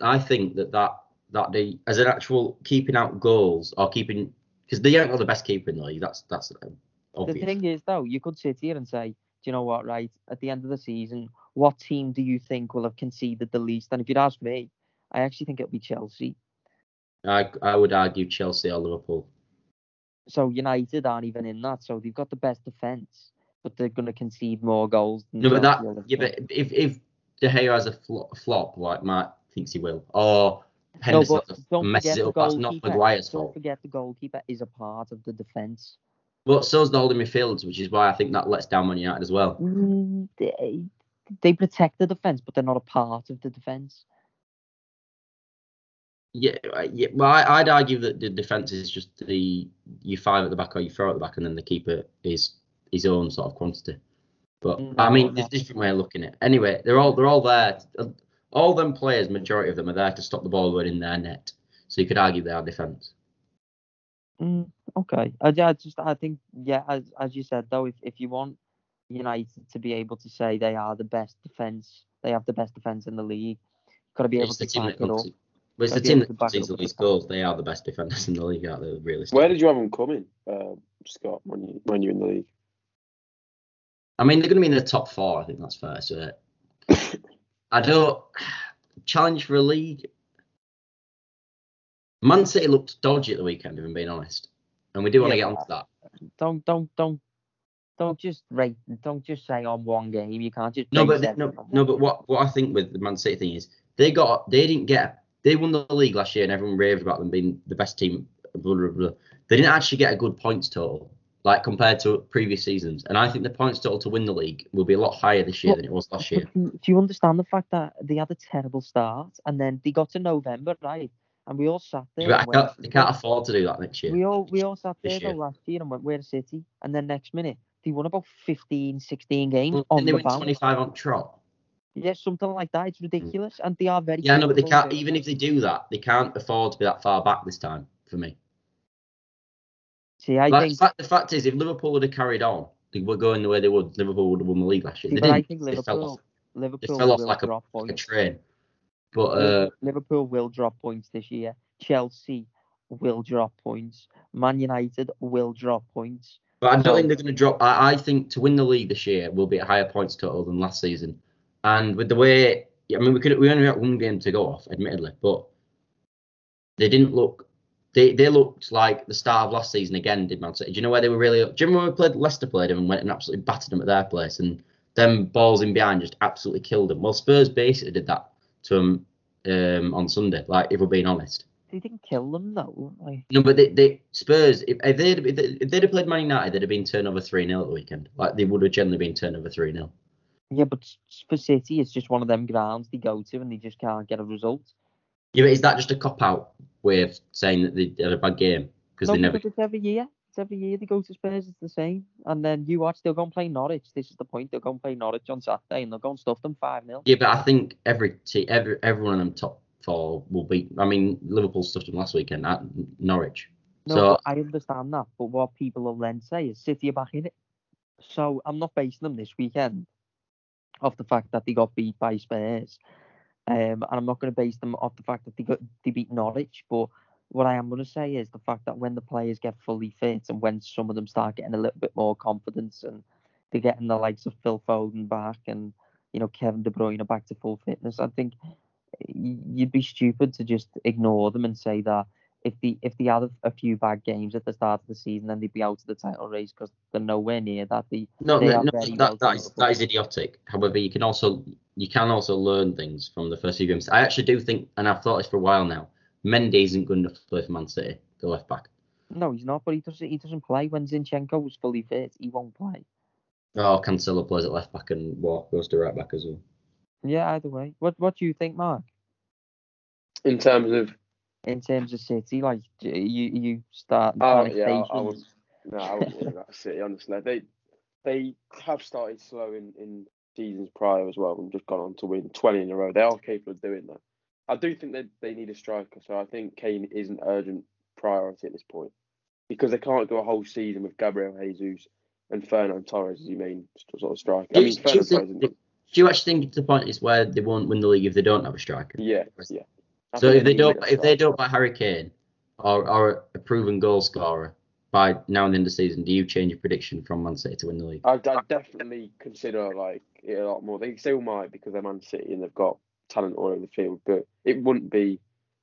I think that that that the as an actual keeping out goals or keeping because they aren't got the best keeper in the league. That's that's uh, obvious. The thing is, though, you could sit here and say, do you know what, right? At the end of the season, what team do you think will have conceded the least? And if you'd ask me, I actually think it'll be Chelsea. I I would argue Chelsea or Liverpool. So United aren't even in that. So they've got the best defence, but they're going to concede more goals. Than No, but that yeah, but if if De Gea has a flop, flop like Matt thinks he will, or No, Henderson don't messes it up, that's not. Maguire's Don't fault. forget the goalkeeper is a part of the defence. But so's the holding midfields, which is why I think that lets down Man United as well. Mm, they, they protect the defence, but they're not a part of the defence. Yeah, yeah. Well, I, I'd argue that the defense is just the you five at the back or you throw at the back, and then the keeper is his own sort of quantity. But I mean, no. there's a different way of looking at it. Anyway, they're all they're all there. All them players, majority of them, are there to stop the ball going in their net. So you could argue they are defense. Mm, okay. I, I just I think yeah, as as you said though, if if you want United to be able to say they are the best defence They have the best defense in the league. Got to be able It's to the back it up. comes. Well, it's the team able that to back concedes the with least the goals. They are the best defenders in the league, aren't they? Really. Where did you have them coming, uh, Scott, when you when you're in the league? I mean, they're going to be in the top four. I think that's fair. So I don't challenge for a league. Man City looked dodgy at the weekend, if I'm being honest, and we do want to Yeah, get onto that. Don't don't don't don't just rate. Don't just say on one game. You can't just No, but everything no, no, but what what I think with the Man City thing is they got they didn't get they won the league last year and everyone raved about them being the best team. Blah, blah, blah. They didn't actually get a good points total like compared to previous seasons, and I think the points total to win the league will be a lot higher this year Well, than it was last year. do do you understand the fact that they had a terrible start and then they got to November, right? And we all sat there. But I can't, they can't afford to do that next year. We all we all sat there year. last year and went, we're a City. And then next minute, they won about 15, 16 games Well, on they the win bounce. 25 on trot? Yeah, something like that. It's hmm. ridiculous. And they are very Yeah, no, but they can't. Even if they do that, they can't afford to be that far back this time. For me, See, I think the, fact, the fact is, if Liverpool would have carried on, they were going the way they would. Liverpool would have won the league last year. see, They didn't. think They fell off, Liverpool fell off like a- like a train. But uh, Liverpool will drop points this year. Chelsea will drop points. Man United will drop points. But I don't So- think they're going to drop. I, I think to win the league this year will be a higher points total than last season. And with the way, I mean, we could we only got one game to go off, admittedly, but they didn't look. They they looked like the start of last season again. Did Man City? Do you know where they were really? Do you remember when we played Leicester played them and went and absolutely battered them at their place, and them balls in behind just absolutely killed them. Well, Spurs basically did that to them um, on Sunday. Like if we're being honest. They didn't kill them though. Like, No, but they, they Spurs, if, if they'd if they- they'd have played Man United, they'd have been turned over three 0 at the weekend. Like they would have generally been turned over three 0 yeah, but for City, it's just one of them grounds they go to and they just can't get a result. Yeah, but is that just a cop out way of saying that they had a bad game because No, they never? because it's every year. It's every year they go to Spurs. It's the same. And then you watch, they'll go and play Norwich. This is the point. They'll go and play Norwich on Saturday and they'll go and stuff them 5 0. Yeah, but I think every team, every every one of them top four will beat. I mean, Liverpool stuffed them last weekend at Norwich. No, so I understand that. But what people will then say is City are back in it. So I'm not basing them this weekend off the fact that they got beat by Spurs. Um, and I'm not going to base them off the fact that they got they beat Norwich. But what I am going to say is the fact that when the players get fully fit and when some of them start getting a little bit more confidence and they're getting the likes of Phil Foden back and you know Kevin De Bruyne back to full fitness, I think you'd be stupid to just ignore them and say that if they if they had a, a few bad games at the start of the season, then they'd be out of the title race because they're nowhere near that. They no, they no, no, that, well that is that is idiotic. However, you can also you can also learn things from the first few games. I actually do think, and I've thought this for a while now. Mendy isn't good enough to play for Man City, the left back. no, he's not. But he doesn't he doesn't play when Zinchenko was fully fit. He won't play. Oh, Cancelo plays at left back and Walk goes to right back as well. Yeah, either way. What what do you think, Mark? In terms of, In terms of City, like you you start oh kind yeah, I, I was no, I wouldn't about City. Honestly, they they have started slow in, in seasons prior as well and just gone on to win 20 in a row. They are capable of doing that. I do think that they need a striker, so I think Kane is an urgent priority at this point because they can't go a whole season with Gabriel Jesus and Ferran Torres as your main sort of striker. Do you- mean, do you think- Do you actually think it's the point is where they won't win the league if they don't have a striker? yeah, yeah. I So if they don't, if they don't buy Harry Kane or, or a proven goal scorer by now and the end of the season, do you change your prediction from Man City to win the league? I'd, I'd definitely consider like it a lot more. They still might because they're Man City and they've got talent all over the field, but it wouldn't be.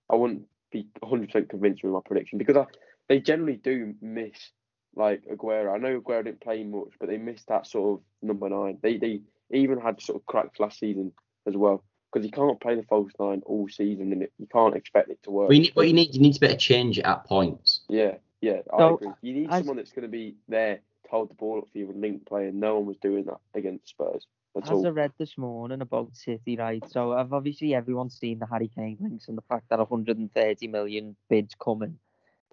I wouldn't be 100 percent convinced with my prediction because I, they generally do miss like Aguero. I know Aguero didn't play much, but they missed that sort of number nine. They they even had sort of cracks last season as well because you can't play the false nine all season and it, you can't expect it to work. Well, you need, what you need, you need to be able to change it at points. Yeah, yeah, I So, agree. You need as- someone that's going to be there to hold the ball up for you and link play, and no one was doing that against Spurs at As all. I read this morning about City, right? So I've obviously everyone's seen the Harry Kane links and the fact that 130 million bids coming.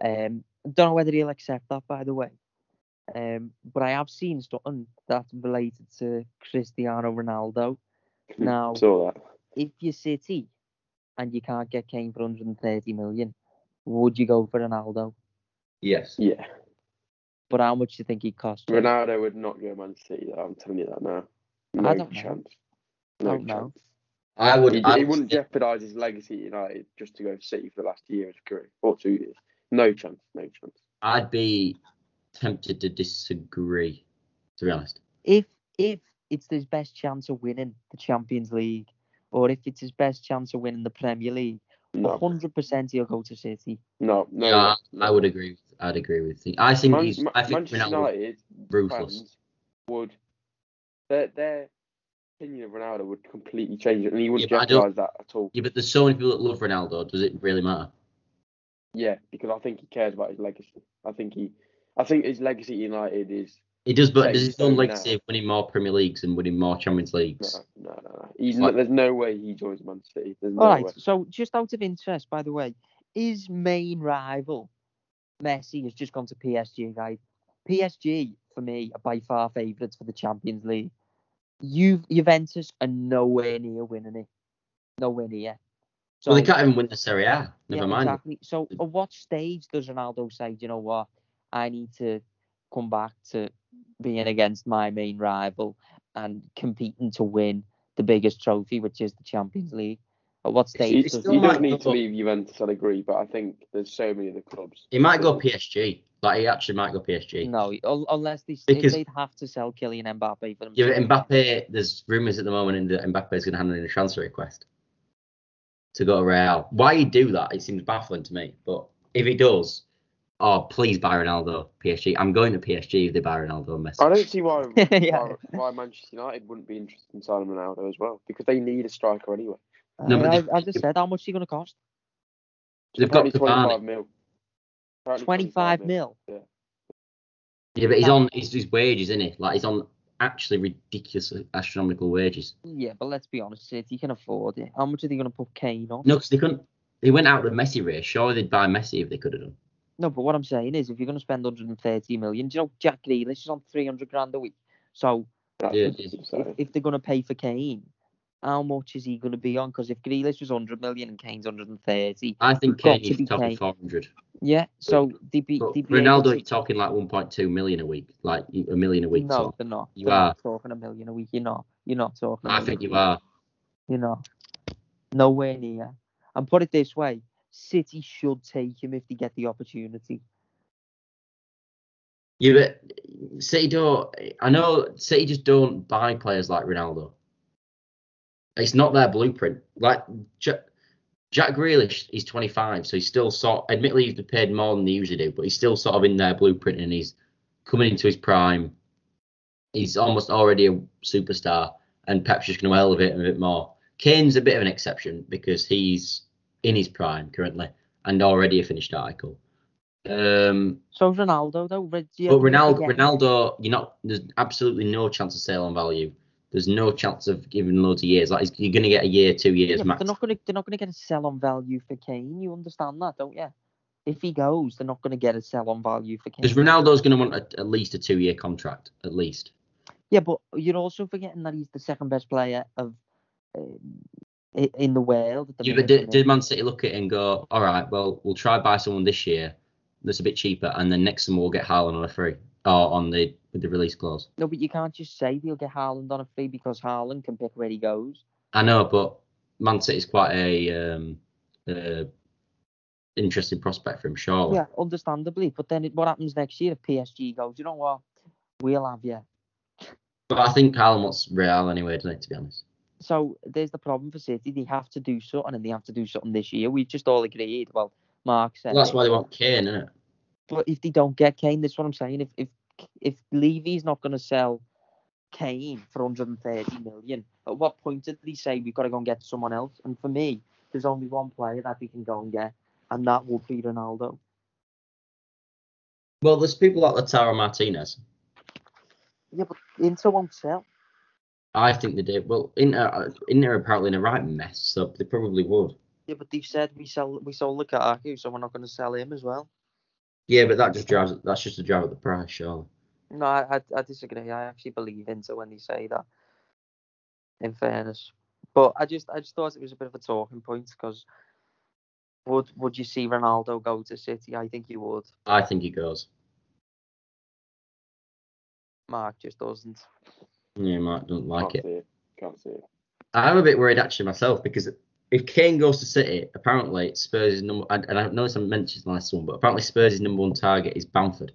Um, don't know whether he'll accept that, by the way. Um, but I have seen something that's related to Cristiano Ronaldo. Now, Saw that. If you're City and you can't get Kane for 130 million, would you go for Ronaldo? Yes. Yeah, But how much do you think he'd cost? you? Ronaldo would not go Man City. though, I'm telling you that now. No I don't know. chance. I No don't know. chance. I would. He, I he would wouldn't jeopardise his legacy at United just to go to City for the last year of his career or two years. No chance. No chance. I'd be tempted to disagree. To be honest, If if it's his best chance of winning the Champions League, or if it's his best chance of winning the Premier League, No, hundred percent he'll go to City. no, no. yeah, no I would agree. I'd agree with you. I think Man- he's. Ma- I think Manchester Ronaldo United ruthless. would their their opinion of Ronaldo would completely change it, and he wouldn't Yeah, but I don't- jeopardise that at all. Yeah, but there's so many people that love Ronaldo. Does it really matter? Yeah, because I think he cares about his legacy. I think he, I think his legacy at United is He does, but Yeah, does he's his own so legacy of winning more Premier Leagues and winning more Champions no, Leagues? no, no, no. He's Like- no, there's no way he joins Man City. There's no All right. way. So just out of interest, by the way, his main rival, Messi, has just gone to PSG. Guys, PSG for me are by far favourites for the Champions League. Ju- Juventus are nowhere near winning it. Nowhere near. So, well, they can't even win the Serie A. Never yeah, mind. Exactly. So at what stage does Ronaldo say, you know what, I need to come back to being against my main rival and competing to win the biggest trophy, which is the Champions mm. League? At what He, stage he does still does might need to go- leave Juventus. I'd agree, but I think there's so many other clubs. He might go PSG. Like he actually might go PSG. No, unless they, Because- they'd have to sell Kylian Mbappe for them. Yeah, but Mbappe. There's rumours at the moment that Mbappe is going to hand in a transfer request to go to Real. Why he do that? It seems baffling to me. But if he does, oh please buy Ronaldo PSG. I'm going to PSG if they buy Ronaldo and Messi. I don't see why Yeah. why, why Manchester United wouldn't be interested in signing Ronaldo as well because they need a striker anyway. No, but uh, I, I just said, how much are you going to cost? They've got Apparently 25 mil. Apparently 25 mil. Yeah, but he's on his, his wages, isn't he? Like he's on actually ridiculous astronomical wages. Yeah, but let's be honest, City can afford it. How much are they going to put Kane on? No, because they couldn't. They went out the Messi race. Surely they'd buy Messi if they could have done. No, but what I'm saying is, if you're going to spend 130 million, do you know Jack Grealish is on 300 grand a week? So Yeah, what it is. I'm if, if they're going to pay for Kane, how much is he going to be on? Because if Grealish was 100 million and Kane's 130, I think You've Kane to be top Kane. of 400. yeah, so they'd be, they'd be Ronaldo, to- you're talking like 1.2 million a week, like a million a week. No, so they're not. You they're are. not talking a million a week. You're not. You're not talking. a I million think you are. You're not. Nowhere near. And put it this way: City should take him if they get the opportunity. Yeah, but City don't. I know City just don't buy players like Ronaldo. It's not their blueprint. Like Jack, Jack Grealish, he's 25, so he's still sort. Admittedly, he's been paid more than they usually do, but he's still sort of in their blueprint, and he's coming into his prime. He's almost already a superstar, and Pep's just going to elevate him a bit more. Kane's a bit of an exception because he's in his prime currently and already a finished article. Um, So Ronaldo, though, Red- do you but Ronaldo, forget- Ronaldo, you're not. There's absolutely no chance of sale on value. There's no chance of giving loads of years. Like you're going to get a year, two years Yeah, max. they're not going to. They're not going to get a sell on value for Kane. You understand that, don't you? If he goes, they're not going to get a sell on value for Kane. Because Ronaldo's going to want a, at least a two-year contract, at least. Yeah, but you're also forgetting that he's the second best player of um, in the world. The Yeah, but did, did? Man City look at it and go, all right, well, we'll try buy someone this year that's a bit cheaper, and then next summer we'll get Haaland on a free or on the with the release clause. No, but you can't just say they'll get Haaland on a free because Haaland can pick where he goes. I know, but Man City's quite a um, uh, interesting prospect for him, surely. Yeah, understandably. But then it, what happens next year if PSG goes? You know what? We'll have you. But I think Haaland wants Real anyway, doesn't? To be honest. So there's the problem for City. They have to do something, and they have to do something this year. We've just all agreed. Well, Mark said. Well, that's why they want Kane, isn't it? But if they don't get Kane, that's what I'm saying. If if if Levy's not going to sell Kane for 130 million, at what point did they say we've got to go and get someone else? And for me, there's only one player that we can go and get, and that would be Ronaldo. Well, there's people like Lautaro Martinez. Yeah, but Inter won't sell. I think they did. Well, Inter, uh, Inter are apparently in a right mess, so they probably would. Yeah, but they've said we sell we sold Lukaku, so we're not going to sell him as well. Yeah, but that just drives. That's just a drive up the price, surely. No, I, I, I disagree. I actually believe Inter when they say that. In fairness, but I just I just thought it was a bit of a talking point because would would you see Ronaldo go to City? I think you would. I think he goes. Mark just doesn't. Yeah, Mark doesn't like Can't it. see it. Can't see it. I'm a bit worried actually myself because if Kane goes to City, apparently Spurs is number. And I know some mentioned the last one, but apparently Spurs' number one target is Bamford.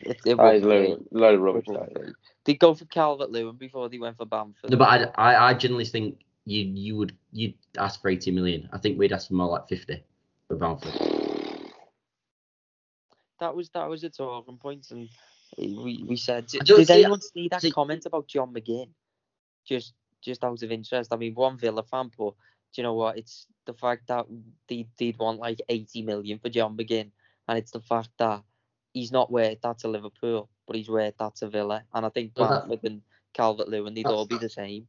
It, it That is would load, load of rubbish. would That is. be. They go for Calvert Lewin before they went for Bamford. No, but I, I, I generally think you you would you'd ask for 80 million. I think we'd ask for more like 50 for Bamford. that was that was a talking point, and we we said. Did, anyone see that see- comment about John McGinn? Just just out of interest. I mean, one Villa fan, but do you know what? It's the fact that they they'd want like 80 million for John McGinn, and it's the fact that he's not worth that to Liverpool, but he's worth that to Villa, and I think Well, that- and Calvert Lewin they'd all be the same.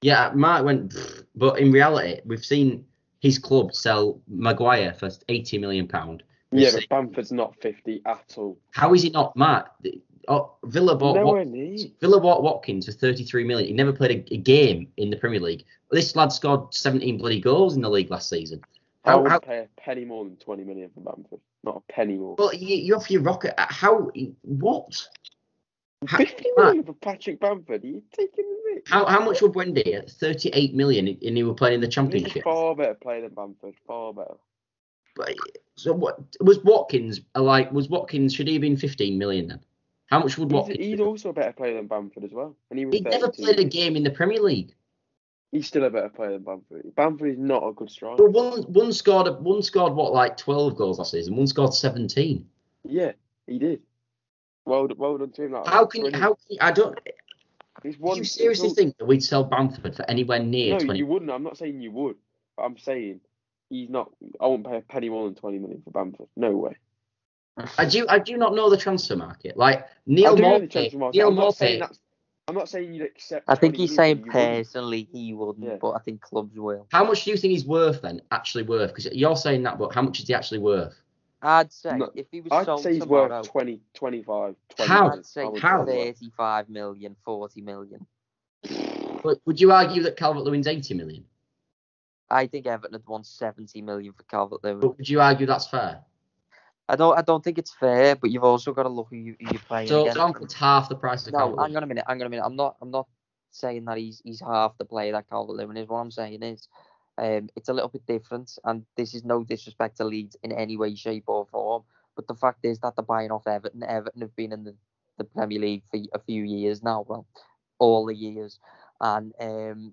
Yeah, Mark went, but in reality, we've seen his club sell Maguire for 80 million pound. Yeah, but Bamford's not 50 at all. How is he not Matt? Oh, Villa bought Nowhere Wat- Villa bought Watkins for 33 million. He never played a, a game in the Premier League. This lad scored 17 bloody goals in the league last season. I would how, pay a penny more than 20 million for Bamford. Not a penny more. well, you, you off your rocket. Uh, how? What? how- 50 million for Patrick Bamford? Are you taking the mick? How, how much would Wendy at 38 million and he were playing in the He's championship? far better player than Bamford. Far better. But- So what was Watkins like? Was Watkins should he have been 15 million then? How much would He's, Watkins? he's also a better player than Bamford as well. And he was He never played a game in the Premier League. He's still a better player than Bamford. Bamford is not a good striker. But one one scored one scored what like 12 goals last season. One scored 17. Yeah, he did. Well, well done to him. That How can brilliant. how can I don't? He's Do one, you seriously think that we'd sell Bamford for anywhere near No, 20? you wouldn't. I'm not saying you would. But I'm saying he's not. I won't pay a penny more than 20 million for Bamford. No way. I do I do not know the transfer market. Like Neal I do know the Maupay, transfer market. Neal I'm not saying that's. I'm not saying you'd accept. I think he's million, saying you wouldn't. personally he wouldn't, Yeah. but I think clubs will. how much do you think he's worth then? Actually worth? Because you're saying that, but how much is he actually worth? I'd say No, if he was I'd sold say he's tomorrow, worth 20, 25, 20 How? I'd say How? say. 35 million, 40 million. But would you argue that Calvert Lewin's 80 million? I think Everton had won 70 million for Calvert Lewin. But would you argue that's fair? I don't I don't think it's fair, but you've also got to look who, you, who you're playing So against. Donald's half the price of No, Calvert hang on a minute, hang on a minute. I'm not I'm not saying that he's he's half the player that Calvert Lewin is. What I'm saying is um it's a little bit different and this is no disrespect to Leeds in any way, shape or form. But the fact is that they're buying off Everton. Everton have been in the, the Premier League for a few years now, well, all the years. And um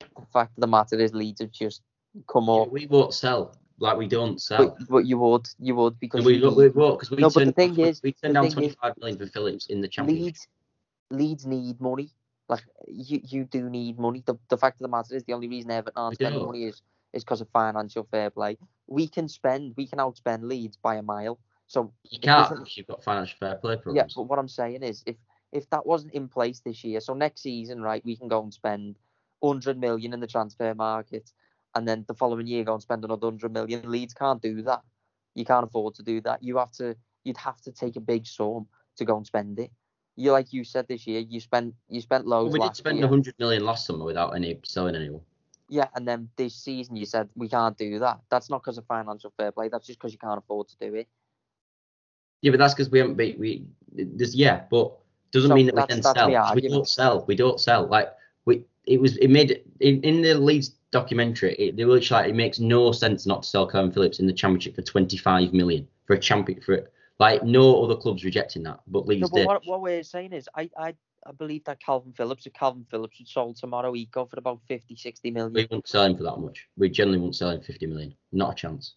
the fact of the matter is Leeds have just come up. We won't sell. Like we don't sell. But, but you would you would because we look, we won't because we No, but the thing is- we turned down 25 million for Phillips in the championship. Leeds, Leeds need money. Like you, you do need money. The, the fact of the matter is, the only reason Everton aren't spending money is is because of financial fair play. We can spend, we can outspend Leeds by a mile. So You can't because you've got financial fair play yeah, but what I'm saying is, if if that wasn't in place this year, so next season, right, we can go and spend 100 million in the transfer market, and then the following year go and spend another 100 million. Leeds can't do that. You can't afford to do that. You have to, you'd have to take a big sum to go and spend it. You like you said this year, you spent you spent Well, loads we did spend year. 100 million last summer without any selling anyone. Yeah, and then this season you said we can't do that. That's not because of financial fair play. That's just because you can't afford to do it. Yeah, but that's because we haven't beat we. There's yeah, but doesn't So mean that we can sell. We don't sell. We don't sell. Like we, it was it made in, in the Leeds documentary. It, they were like it makes no sense not to sell Kevin Phillips in the Championship for 25 million for a champion for it. Like no other clubs rejecting that, but No, Leeds but did. what, what we're saying is, I, I, I believe that Kalvin Phillips, if Kalvin Phillips was sold tomorrow, he'd go for about 50, 60 million. We wouldn't sell him for that much. We generally wouldn't sell him 50 million. Not a chance.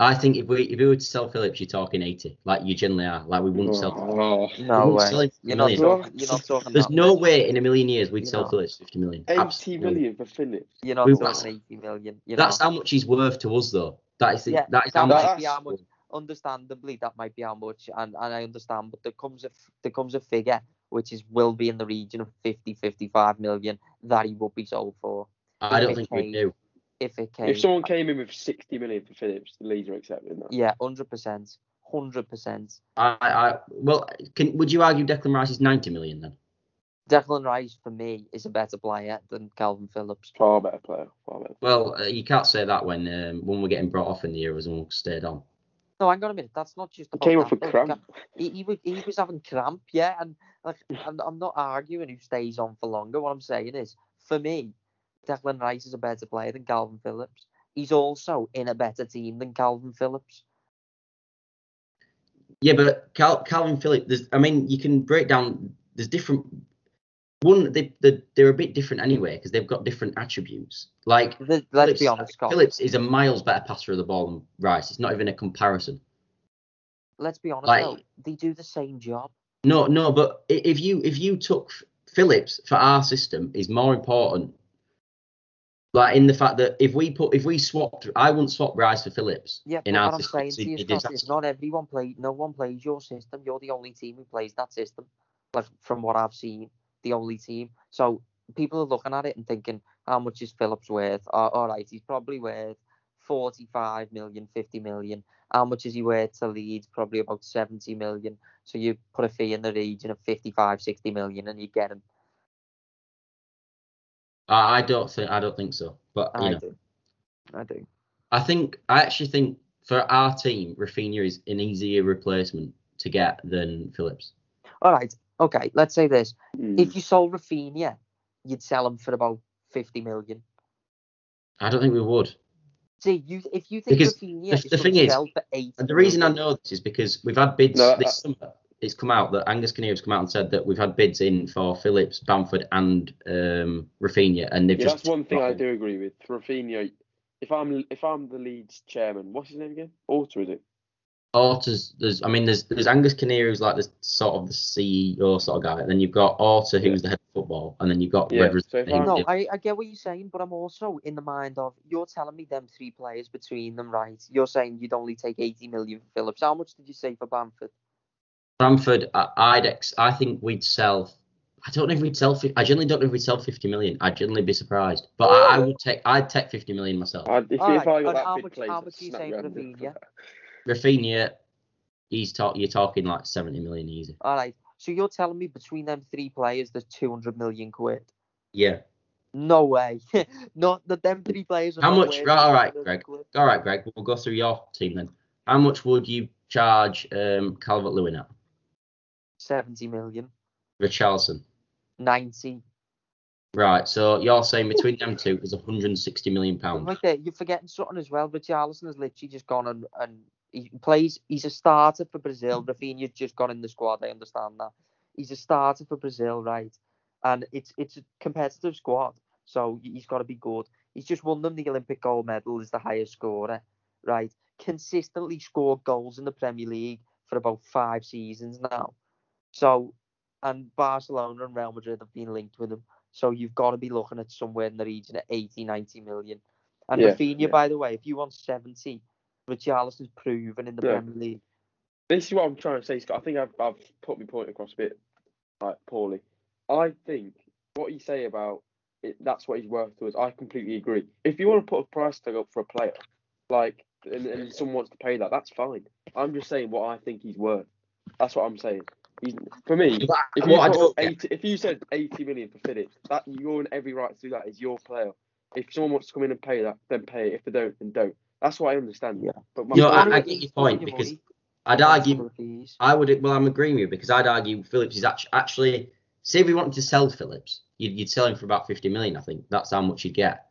I think if we if we were to sell Phillips, you're talking 80. Like you generally are. Like we wouldn't sell. Oh, we No wouldn't way. him You're not, million. talking, you're not talking. There's that no much. way in a million years we'd You sell know. Phillips 50 million. 80 Absolutely. million for Phillips. You're not We- talking 80 million. You That's know? how much he's worth to us, though. That is the, Yeah, that is that how much. be how much. Understandably, that might be how much, and, and I understand, but there comes a f- there comes a figure which is will be in the region of 50, 55 million that he would be sold for I don't think we came- do. If it came. If someone came in with 60 million for Phillips, the Leeds are accepting that. yeah, hundred percent, hundred percent. I, I well, can would you argue Declan Rice is 90 million then? Declan Rice for me is a better player than Kalvin Phillips. Far better player. Far better. Well, uh, you can't say that when um, when we're getting brought off in the Euros and we're stayed on. No, No, hang on a minute. That's not just He about came that, off a though. cramp. He, he, was, he was having cramp, yeah, and like I'm, I'm not arguing who stays on for longer. What I'm saying is, for me, Declan Rice is a better player than Kalvin Phillips. He's also in a better team than Kalvin Phillips. Yeah, but Cal- Kalvin Phillips, there's, I mean, you can break down. There's different. One, they, they they're a bit different anyway because they've got different attributes. Like The- let's be honest, Scott. Phillips is a miles better passer of the ball than Rice. It's not even a comparison. Let's be honest, like- though. They do the same job. No, no, but if you if you took Phillips for our system is more important. Like in the fact that if we put if we swapped, I wouldn't swap Rice for Phillips Yeah, in but our what I'm system. saying to you, is Scott, is not everyone play. No one plays your system. You're the only team who plays that system. Like from what I've seen, the only team. So people are looking at it and thinking, how much is Phillips worth? Oh, all right, he's probably worth 45 million, 50 million. How much is he worth to Leeds? Probably about 70 million. So you put a fee in the region of 55, 60 million, and you get him. I, I don't think I don't think so. But you I know, do. I do. I think I actually think for our team, Raphinha is an easier replacement to get than Phillips. All right. Okay. Let's say this. Mm. If you sold Raphinha, you'd sell him for about 50 million. I don't think we would. See, you if you think Because Raphinha the- is the thing is- for eight, And the reason I know this is because we've had bids No, this I- summer. It's come out that Angus Kinnear has come out and said that we've had bids in for Phillips, Bamford, and um, Raphinha, and they've Yeah, just that's one thing I dropped them. do agree with. Raphinha, if I'm if I'm the Leeds chairman, what's his name again? Orta, is it? Orta's there's I mean there's there's Angus Kinnear who's like the sort of the CEO sort of guy. Then you've got Orta who's the head of football, and then you've got Yeah, Red so I'm- No, I, I get what you're saying, but I'm also in the mind of you're telling me them three players between them, right? You're saying you'd only take 80 million for Phillips. How much did you say for Bamford? Bamford, I, I'd ex, I think we'd sell. I don't know if we'd sell. I generally don't know if we'd sell 50 million. I'd generally be surprised, but I, I would take. I'd take 50 million myself. I'd, if, Alright, if I got that how big much- place, how much are you snap saying for round it. Raphinha? Raphinha, he's talk. You're talking like 70 million easy. All right. So you're telling me between them three players, there's 200 million quid? Yeah. No way. Not that them three players. Are How not much- worth right, all 200 right, million Greg. quid. All right, Greg. We'll go through your team then. How much would you charge um, Calvert Lewin at? 70 million. Richarlison. 90. Right. So you're saying between them two is 160 million pounds. Right there, you're forgetting something as well. Richarlison has literally just gone and, and he plays. He's a starter for Brazil. Mm. Raphinha's just gone in the squad. I understand that. He's a starter for Brazil, right? And it's it's a competitive squad, so he's got to be good. He's just won them the Olympic gold medal as the highest scorer, right? Consistently scored goals in the Premier League for about five seasons now. So, and Barcelona and Real Madrid have been linked with him. So you've got to be looking at somewhere in the region of 80, 90 million. And Yeah, Raphinha, yeah. by the way, if you want 70, Richarlison's proven in the Yeah. Premier League. This is what I'm trying to say, Scott. I think I've, I've put my point across a bit like poorly. I think what you say about it, that's what he's worth to us. I completely agree. If you want to put a price tag up for a player, like, and, and someone wants to pay that, that's fine. I'm just saying what I think he's worth. That's what I'm saying. He's, for me, But if you, what I put don't up get- 80, if you said 80 million for Phillips, that you're in every right to do that. Is your player. If someone wants to come in and pay that, then pay it. If they don't, then don't. That's what I understand. Yeah. But my No, point I, I get your point because money I'd argue some of these. I would. Well, I'm agreeing with you because I'd argue Phillips is actually, actually say if we wanted to sell Phillips, you'd, you'd sell him for about 50 million. I think that's how much you'd get.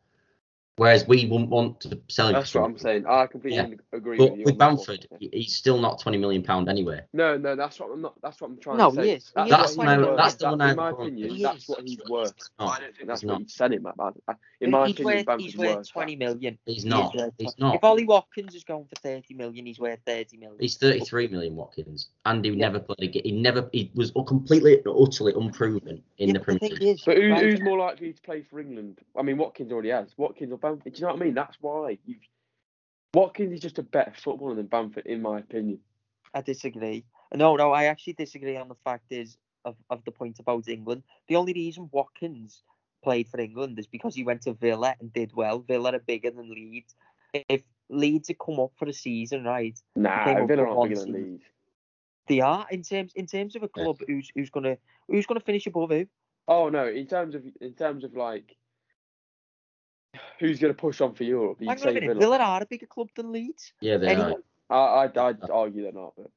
Whereas we wouldn't want to sell him. That's what I'm saying. I completely Yeah. agree But with you. with on one. Bamford, he- he's still not 20 million pound anyway. No, no, that's what I'm not. That's what I'm trying No, to say. he is. He That's, is what That's he's my- worth. that's the That- one I In my have a problem opinion, with. that's He what is. he's worth. No, I don't think that's he's what not. he's selling at. man. In my he's opinion, worth, Bamford's he's worth worth 20 that. He's not. worth He's not. If Ollie Watkins is going for 30 million, he's worth 30 million. He's 33 million Watkins, and he Yeah. never played a game. He never. He was completely, utterly unproven in Yeah, the but Premier League. But who's more likely to play for England? I mean, Watkins already has. Watkins or Bamford? Do you know what I mean? That's why. You've, Watkins is just a better footballer than Bamford, in my opinion. I disagree. No, no, I actually disagree on the fact is of, of the point about England. The only reason Watkins played for England is because he went to Villa and did well. Villa are bigger than Leeds. If Leeds had come up for a season, right, Nah, Villa aren't one bigger than. Leeds. they are in terms in terms of a Yeah. club who's who's gonna who's gonna finish above who. Oh no, in terms of in terms of like who's going to push on for Europe? You'd Hang on a say minute, Villa. Villa are a bigger club than Leeds. Yeah, they Anyone, are. I, I'd, I'd uh, argue they're not. But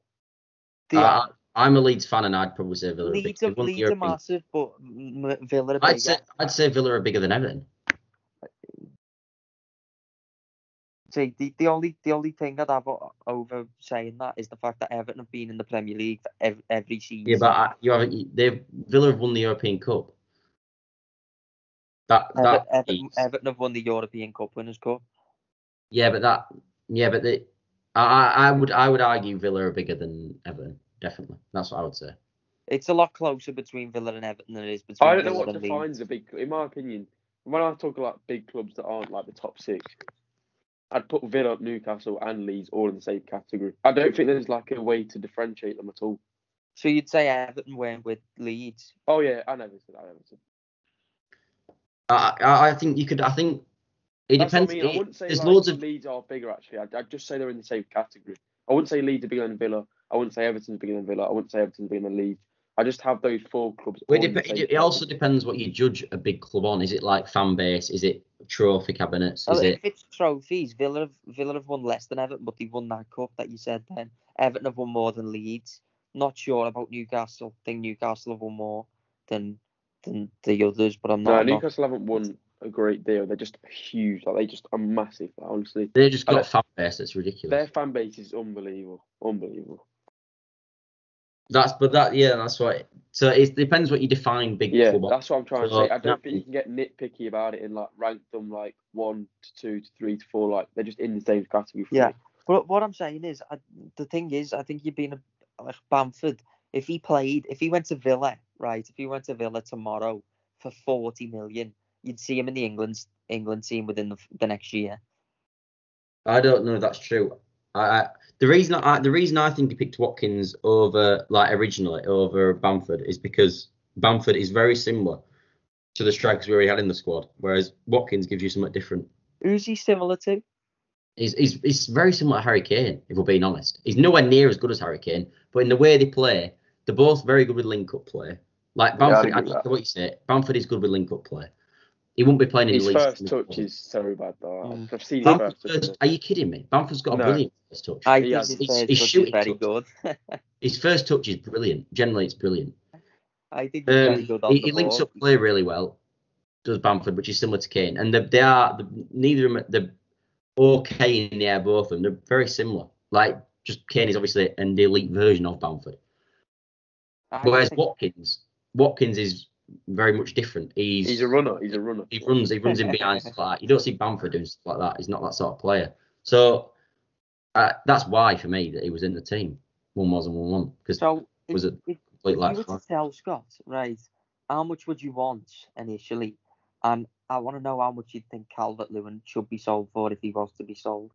The, I, I'm a Leeds fan, and I'd probably say Villa. are big. Leeds, They are, won the Leeds are European- massive, but M- M- Villa are bigger. I'd say I'd say Villa are bigger than Everton. See, the, the only the only thing I'd have o- over saying that is the fact that Everton have been in the Premier League for ev- every season. Yeah, but I, you haven't. They've Villa have won the European Cup. That Ever- that Everton, is- Everton have won the European Cup Winners' Cup. yeah, but that yeah, but they, I I I would I would argue Villa are bigger than Everton. Definitely, that's what I would say. It's a lot closer between Villa and Everton than it is between I don't know Villa what defines Leeds. a big. In my opinion, when I talk about big clubs that aren't like the top six, I'd put Villa, Newcastle, and Leeds all in the same category. I don't think there's like a way to differentiate them at all. So you'd say Everton went with Leeds. Oh yeah, I never said I never said. I I, I think you could. I think it That's what I depends. mean. I wouldn't say there's like, loads of Leeds are bigger actually. I'd, I'd just say they're in the same category. I wouldn't say Leeds are bigger than Villa. I wouldn't say Everton's bigger than Villa. I wouldn't say Everton's bigger than Leeds. I just have those four clubs. Well, it, dep- it, it also depends what you judge a big club on. Is it like fan base? Is it trophy cabinets? Well, Is if it? it's trophies, Villa have, Villa have won less than Everton, but they've won that cup that you said then. Everton have won more than Leeds. Not sure about Newcastle. think Newcastle have won more than than the others, but I'm not. I'm not- Newcastle haven't won a great deal. They're just huge. Like they just are massive. Like, honestly, They just I got don't- a fan base that's ridiculous. their fan base is unbelievable. Unbelievable. That's but that yeah, that's why. So it depends what you define big football. Yeah, club. that's what I'm trying to say. I don't yeah. think you can get nitpicky about it and like rank them like one to two to three to four. Like they're just in the same category. For Yeah. me. But what I'm saying is, I, the thing is, I think you've been a, like Bamford. If he played, if he went to Villa, right? If he went to Villa tomorrow for 40 million, you'd see him in the England England team within the, the next year. I don't know if that's true. I, I the reason I the reason I think he picked Watkins over like originally over Bamford is because Bamford is very similar to the strikers we already had in the squad, whereas Watkins gives you something different. Who's he similar to? He's, he's, he's very similar to Harry Kane, if we're being honest. He's nowhere near as good as Harry Kane, but in the way they play, they're both very good with link up play. Like Yeah, I'd Bamford, agree I don't what you say, Bamford is good with link up play. He won't be playing in His the league. His first touch is so bad though. Mm. I've seen his first touch. first, are you kidding me? Bamford's got a brilliant first touch. I He think has- his he's- first he's touch is shooting very touch. good. His first touch is brilliant. Generally, it's brilliant. I think he's very Um, good he, he links up play really well, does Bamford, which is similar to Kane. And they, they are the, neither of them. They're okay in the air, both of them. They're very similar. Like just Kane is obviously an elite version of Bamford. I Whereas think- Watkins, Watkins is very much different. He's He's a runner. He's a runner. he runs he runs in behind stuff like You don't see Bamford doing stuff like that. He's not that sort of player. So uh, that's why for me that he was in the team. One was and one one because so was it if, complete if you were to tell Scott, right, how much would you want initially? And I want to know how much you'd think Calvert Lewin should be sold for if he was to be sold.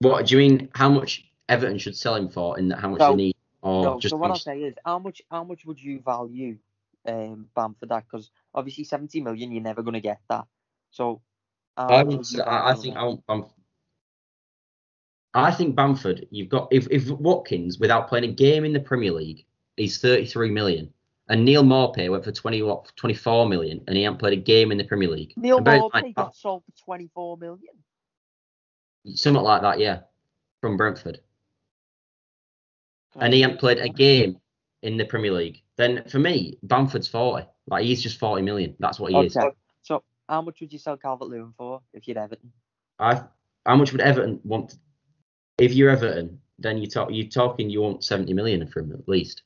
What do you mean? How much Everton should sell him for, and how much No, they need, or no, just so what I'll say is, how much how much would you value um Bamford at? Because obviously 70 million, you're never going to get that. So I, would would say- you I, I think I, Bamf- I think Bamford. You've got if if Watkins without playing a game in the Premier League, is 33 million, and Neal Maupay went for 20 what 24 million, and he hasn't played a game in the Premier League. Neal Maupay mind, got sold for 24 million. something like that, yeah, from Brentford. and he hadn't played a game in the Premier League, then for me, Bamford's 40. Like he's just 40 million. That's what he is. So how much would you sell Calvert Lewin for if you'd Everton? I how much would Everton want? If you're Everton, then you talk you're talking you want 70 million for him at least.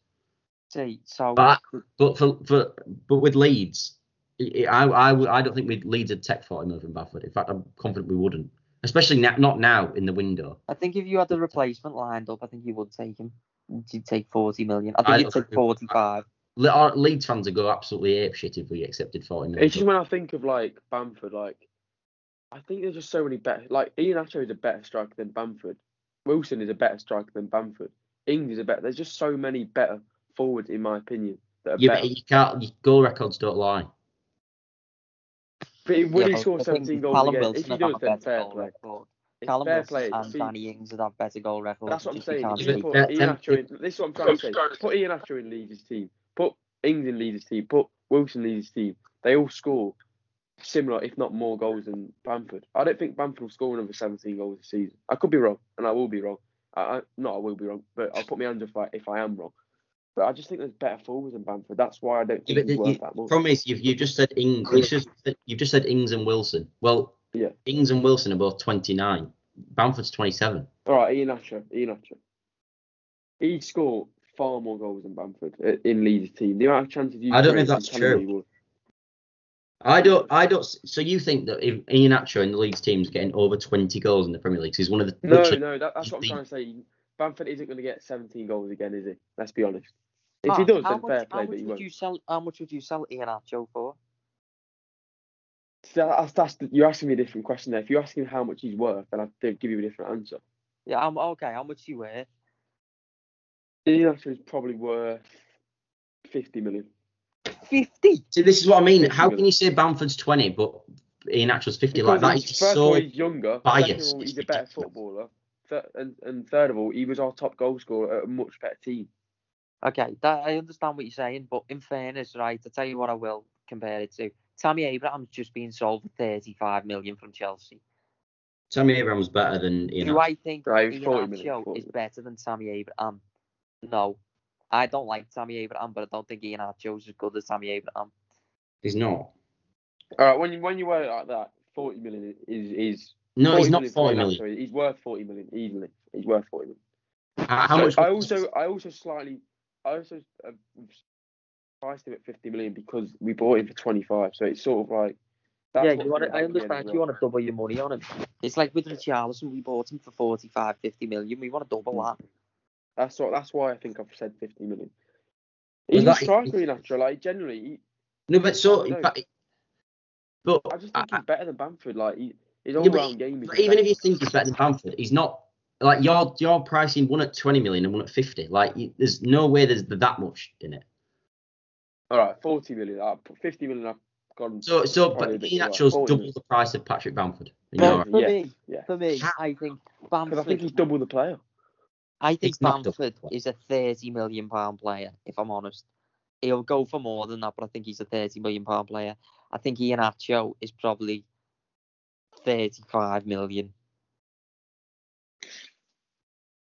See, so But but for for but with Leeds, I I I, don't think we'd Leeds would take 40 million from Bamford. In fact, I'm confident we wouldn't. Especially now, not now in the window. I think if you had the replacement lined up, I think you would take him. You'd take 40 million. I think I you'd take 45. Le- our Leeds fans would go absolutely apeshit if we accepted 40 million. It's just when I think of like Bamford, like I think there's just so many better. Like Iheanacho is a better striker than Bamford. Wilson is a better striker than Bamford. Ings is a better. There's just so many better forwards, in my opinion, that are yeah, better. but you can't. Your goal records don't lie. But when Yeah, he but scores 17 goals Callum again, Wilson if he would does, have a then fair play. record. Callum fair Wilson play. and See, Danny Ings would have better goal records. That's what I'm saying. You put Ian them- Acho in. This is what I'm trying to say. Put Iheanacho in Leeds' team. Put Ings in Leeds' team. Put Wilson in Leeds' team. They all score similar, if not more, goals than Bamford. I don't think Bamford will score another 17 goals this season. I could be wrong, and I will be wrong. I, I no, I will be wrong, but I'll put my hand up if I, if I am wrong. But I just think there's better forwards than Bamford. That's why I don't think Yeah, he's the- worth you- that much. Problem is, you've you just said Ing, you just said, you've just said Ings and Wilson. Well, Yeah. Ings and Wilson are both 29. Bamford's 27. All right, Ian Asher, Ian Asher. He scored far more goals than Bamford in Leeds' team. The amount of chances you I don't know if that's true. you, he would. I don't, I don't. So you think that if Iheanacho in the Leeds is getting over 20 goals in the Premier League, he's one of the No, no, that, that's what I'm trying to say. Bamford isn't going to get 17 goals again, is he? Let's be honest. If he Mark, does, how then much, fair how play, much but he would won't. you sell? How much would you sell Iheanacho for? So that's, that's the, you're asking me a different question there. If you're asking how much he's worth, then I'd give you a different answer. Yeah, I'm okay. How much you worth? Iheanacho is probably worth 50 million. Fifty. See, this is what I mean. How million. can you say Bamford's 20 but Iheanacho's 50? Because Like that he's- just first so. all, he's younger. biased. Second of all, he's a better footballer. And, and third of all, he was our top goal scorer at a much better team. Okay, that, I understand what you're saying, but in fairness, right, I'll tell you what I will compare it to. Tammy Abraham's just been sold for 35 million from Chelsea. Tammy Abraham's better than Ian Do I think Right, Ian 40 million, Acho 40 is better than Tammy Abraham? No. I don't like Tammy Abraham, but I don't think Ian Acho's as good as Tammy Abraham. He's not. All right, when you when you word it like that, 40 million is is No, he's not million for 40 Ian million. He's worth 40 million easily. He's worth 40 million. How, how So much? I also I also slightly I also uh, priced him at 50 million because we bought him for 25. So it's sort of like that's yeah, you want to, I back again as understand you want to double your money on him. It's like with Richarlison, we bought him for 45, 50 million. We want to double that. That's what that's why I think I've said 50 million. Well, He's a that- striker in. Like generally, he, No, but so. No. in But I just I- think he's better than Bamford. Like he, his Yeah, all but round game is. But even if you think he's better than Bamford, he's not. Like you're you're pricing one at 20 million and one at 50. Like you, there's no way there's that much in it. all right, 40 million, uh, 50 million. I've gone. So so but bit Ian too high. Acho's 40 double million. the price of Patrick Bamford. in Well, for yeah, me, yeah. for me, I think Bamford. I think he's double the player. I think It's Bamford is a 30 million pound player, if I'm honest. He'll go for more than that, but I think he's a 30 million pound player. I think Iheanacho is probably 35 million.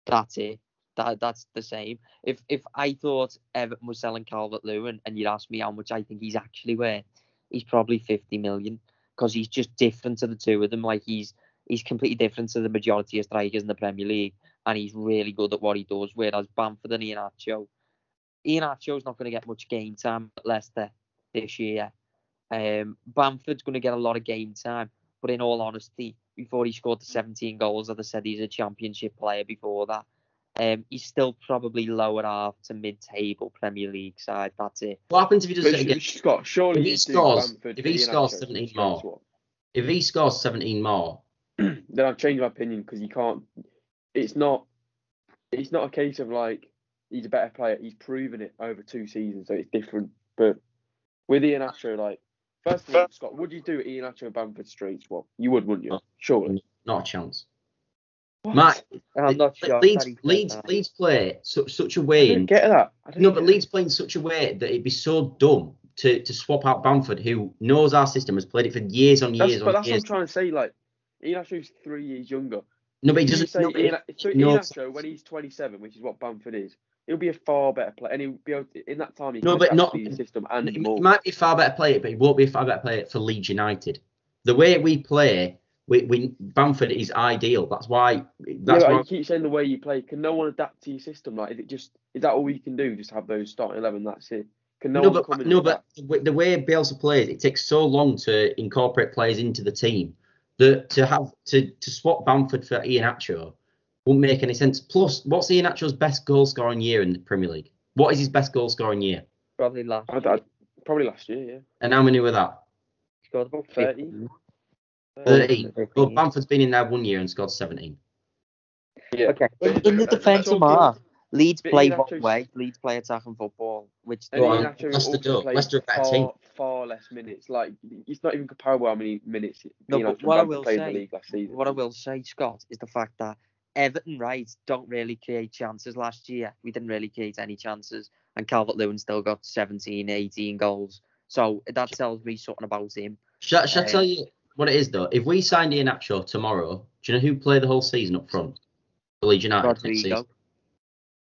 That's it. That that's the same. If if I thought Everton was selling Calvert Lewin and you'd ask me how much I think he's actually worth, he's probably 50 million because he's just different to the two of them. Like he's he's completely different to the majority of strikers in the Premier League and he's really good at what he does. Whereas Bamford and Iheanacho, Ian Acho's not going to get much game time at Leicester this year. Um, Bamford's going to get a lot of game time, but in all honesty, before he scored the 17 goals, as I said, he's a championship player before that. Um, he's still probably lower half to mid-table Premier League side. That's it. What happens if he does But it again? Sh- Scott, surely If he you scores- if he scores 17 straight more, swap. If he scores 17 more, then I've changed my opinion because you can't. It's not. It's not a case of like he's a better player. He's proven it over two seasons, so it's different. But with Iheanacho, like first of all, Scott, would you do Iheanacho and Bamford straight swap? You would, wouldn't you? Surely. Mm, not a chance. What? Matt, I'm not sure. Leeds, that he said Leeds, that. Leeds play su- such a way. don't get that. I No, but Leeds play in such a way that it'd be so dumb to, to swap out Bamford, who knows our system, has played it for years on it. That's, years but on that's what I'm trying to say. Like Iheanacho's three years younger. No, but he doesn't. say no, Ian, Iheanacho, when he's 27, which is what Bamford is, he'll be a far better player, and he'll be able to, in that time. He No, but not- the system He and more. might be a far better player, but he won't be a far better player for Leeds United. The way we play, we, we Bamford is ideal. That's why. That's yeah, why. you keep saying the way you play. Can no one adapt to your system? Like, is it just is that all you can do? Just have those starting eleven. That's it. Can no, No, but no, but adapt? the way- the way Bielsa plays, it takes so long to incorporate players into the team that to have to to swap Bamford for Iheanacho won't make any sense. Plus, what's Iheanacho's best goal scoring year in the Premier League? What is his best goal scoring year? Probably last. I, I, probably last year, yeah. And how many were that? He scored about 30. 50. 13. Well, Bamford's been in there one year and scored 17. Yeah. Okay. In, in the but- defence of talking- Mar, Leeds play Ian one Acho's- way. Leeds play attacking football, which And Well, Iheanacho Leicester don't. Leicester are a better far, team. far less minutes. Like it's not even comparable how many minutes No, Ian but what I will played in say- the league last season. what I will say, Scott, is the fact that Everton, right, don't really create chances last year. We didn't really create any chances, and Calvert Lewin still got 17, 18 goals. So that tells me something about him. Shall, shall I Uh, tell you what it is though? If we signed Iheanacho tomorrow, do you know who played the whole season up front? For Leeds United season.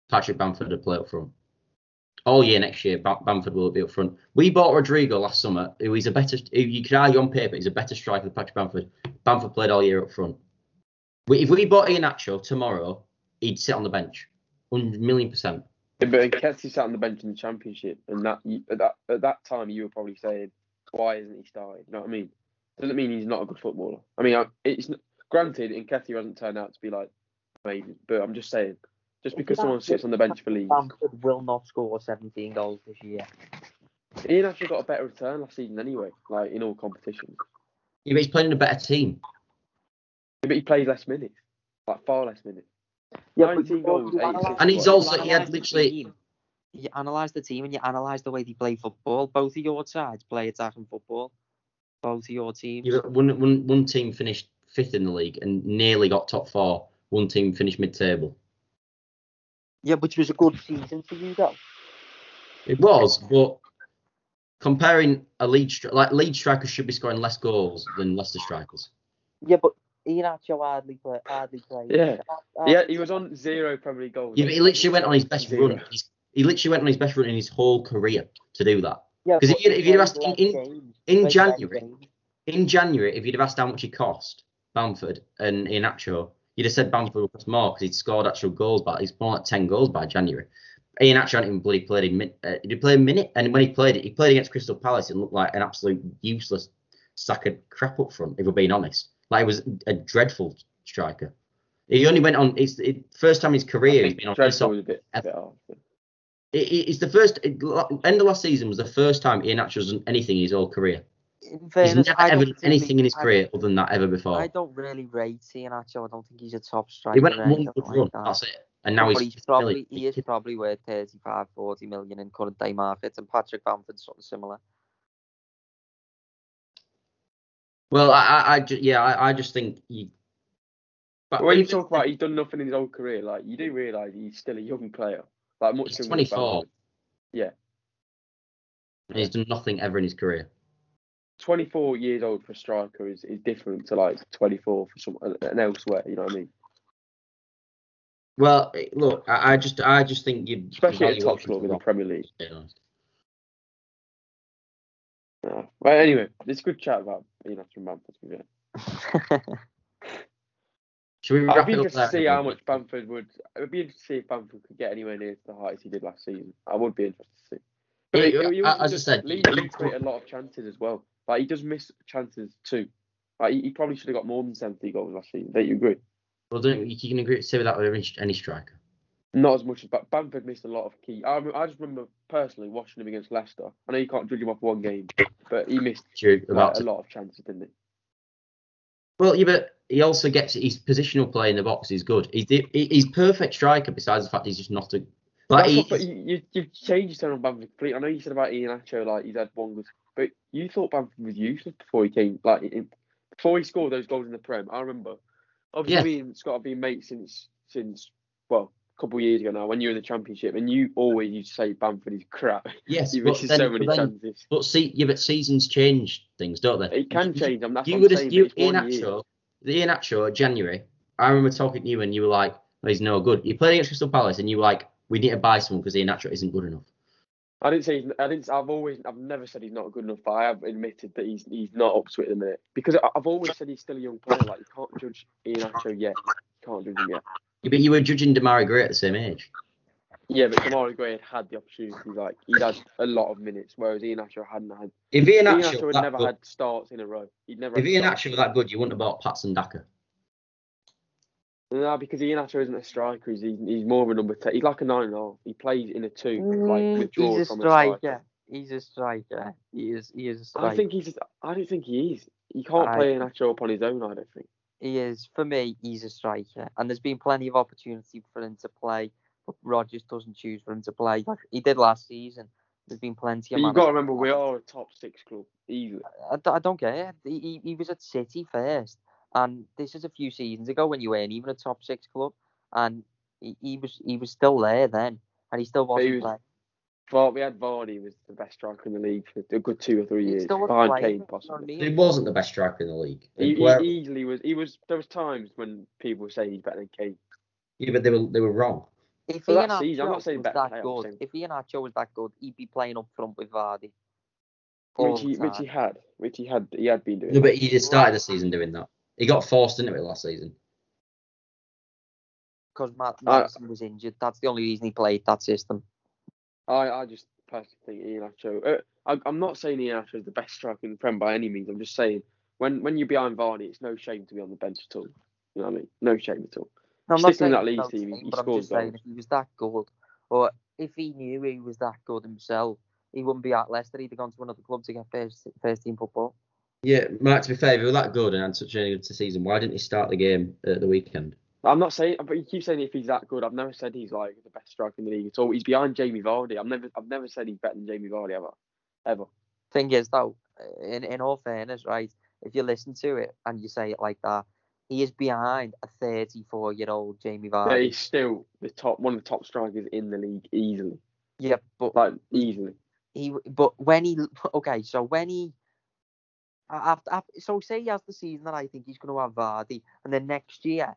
Patrick Bamford would play up front. All year next year, Bam- Bamford will be up front. We bought Rodrigo last summer, who is a better. Who you could argue on paper, he's a better striker than Patrick Bamford. Bamford played all year up front. We, if we bought Iheanacho tomorrow, he'd sit on the bench, one million percent. Yeah, but Nketiah sat on the bench in the championship, and that at that at that time you were probably saying, "Why isn't he starting?" You know what I mean? Doesn't mean he's not a good footballer. I mean, I, it's n- granted Nketiah hasn't turned out to be like amazing, but I'm just saying, just because someone sits on the bench for Leeds, Bamford will not score 17 goals this year. Iheanacho got a better return last season anyway, like in all competitions. Yeah, but he's playing in a better team. But he plays less minutes, like far less minutes. Yeah, 19 goals, you eight analyse- assists. And he's also- he had literally- You analyse the team and you analyse the way they play football. Both of your sides play attacking football. Both of your teams. Yeah, but one, one, one team finished fifth in the league and nearly got top four. One team finished mid-table. Yeah, which was a good season for you, though. It was, but comparing a lead stri- like lead strikers should be scoring less goals than Leicester strikers. Yeah, but Iheanacho hardly play, hardly played. Yeah. Hardly Yeah, he was on zero probably goals. Yeah, but he literally went on his best Zero. run. He's, he literally went on his best run in his whole career to do that. Yeah, 'Cause if you'd- if you'd have asked less in- in He played less January- In January, if you'd have asked how much he cost, Bamford and Iheanacho, you'd have said Bamford would cost more because he'd scored actual goals, but he's more like 10 goals by January. Iheanacho hadn't even bloody played a minute. Uh, he played a minute, and when he played it, he played against Crystal Palace and looked like an absolute useless sack of crap up front, if we're being honest. Like, he was a dreadful striker. He only went on, it's the first time in his career he's been on Dreadful was a bit, a bit hard. it, it- it's the first it, end of last season was the first time Iheanacho's done anything in his whole career. In He's never ever done anything really- in his I career other than that ever before. I don't really rate Iheanacho. I don't think he's a top striker. He went on one anything good like run. that. That's it. And now he's, he's probably really- he is probably worth 35, 40 million in current day markets, and Patrick Bamford's something similar. Well, I, I, I ju- yeah, I, I just think you. But When you talk about he's done nothing in his whole career, like you do realise he's still a young player. Like much He's 24. Bamford. Yeah, he's done nothing ever in his career. 24 years old for a striker is, is different to like 24 for someone uh, and elsewhere. You know what I mean? Well, look, I, I just, I just think you, Especially at top club in the Premier League. To be. Yeah. Well, anyway, it's good chat about Ian and Bamford. to be fair. Should we I'd be interested to see how much Bamford would. It would be interesting to see if Bamford could get anywhere near to the heights he did last season. I would be interested to see. But Yeah, he- he I- also as I said, Leeds create a lot of chances as well. Like he does miss chances too. Like he, he probably should have got more than 70 goals last season. Don't you agree? Well, don't you can agree say with that with any, any striker. Not as much as but Bamford missed a lot of key. I, I just remember personally watching him against Leicester. I know you can't judge him off one game, but he missed You're like, about a lot of chances, didn't he? Well, yeah, but he also gets his positional play in the box is good. He's the, he's perfect striker. Besides the fact he's just not a like he, what, but you, you, you've changed your on Bamford completely. I know you said about Iheanacho, like he's had one good, but you thought Bamford was useless before he came, like in, before he scored those goals in the Prem. I remember. Obviously, Yeah. me and Scott have been mates since since well, couple of years ago now. When you were in the Championship, and you always used to say Bamford is crap. yes, he but misses so many then, chances. but see, yeah, but seasons change things, don't they? It can You- change. I'm that's You would have you Ian one the Iheanacho January. I remember talking to you and you were like, well, he's no good. You played against Crystal Palace and you were like, we need to buy someone because Iheanacho isn't good enough. I didn't say he's, I didn't. I've always. I've never said he's not good enough, but I have admitted that he's he's not up to it at the minute because I've always said he's still a young player. Like you can't judge Iheanacho yet. You can't judge him yet. Yeah, but you were judging Demarai Gray at the same age. Yeah, but Demarai Gray had had the opportunity. Like he'd had a lot of minutes, whereas Iheanacho hadn't had. If Ian Ian Acho Acho was had never good, had starts in a row. He'd never. if had Ian starts. Acho was that good, you wouldn't have bought Patson Daka. No, because Iheanacho isn't a striker. He's, he's he's more of a number ten. He's like a nine and nine and a half. He plays in a two, like Mm, withdraws he's a from striker. a striker. He's a striker. He is. He is a striker. I think he's. Just, I don't think he is. He can't I- play Iheanacho up on his own. I don't think. He is. For me, he's a striker, and there's been plenty of opportunity for him to play, but Rodgers doesn't choose for him to play. Like he did last season. There's been plenty But of. you've got to remember, we are a top six club. Easily. I, I don't care. He, he, he was at City first, and this is a few seasons ago when you weren't even a top six club, and he, he was he was still there then, and he still wasn't was- playing. Var- we had Vardy was the best striker in the league for a good two or three years, still a behind Kane you know what I possibly. mean? He wasn't the best striker in the league. He, he easily was. He was. There was times when people were saying he's better than Kane. yeah, but they were they were wrong. If For that Iheanacho season, I'm not saying was better that player, I'm good, saying- if Iheanacho was that good, he'd be playing up front with Vardy. Which he, which he had, which he had, he had been doing. No, but he just started the season doing that. He got forced into it last season. because Matt I- Maddison was injured. That's the only reason he played that system. I, I just personally think Iheanacho. Uh, I, I'm not saying Iheanacho is the best striker in the Prem by any means. I'm just saying when when you're behind Vardy, it's no shame to be on the bench at all. You know what I mean? No shame at all. No, I'm not Sticking saying that he's team, he- shame, he but I'm scores just saying goals. if he was that good, or if he knew he was that good himself, he wouldn't be at Leicester. He'd have gone to another club to get first first team football. Yeah, Mark. To be fair, if he was that good and had such a good season, why didn't he start the game at the weekend? I'm not saying, but you keep saying if he's that good. I've never said he's like the best striker in the league at all. He's behind Jamie Vardy. I've never, I've never said he's better than Jamie Vardy ever, ever. Thing is, though, in in all fairness, right? If you listen to it and you say it like that, he is behind a 34 year old Jamie Vardy. he's still the top, one of the top strikers in the league easily, Yeah, but like easily. he but when he okay, so when he after, after so say he has the season that I think he's going to have Vardy, and then next year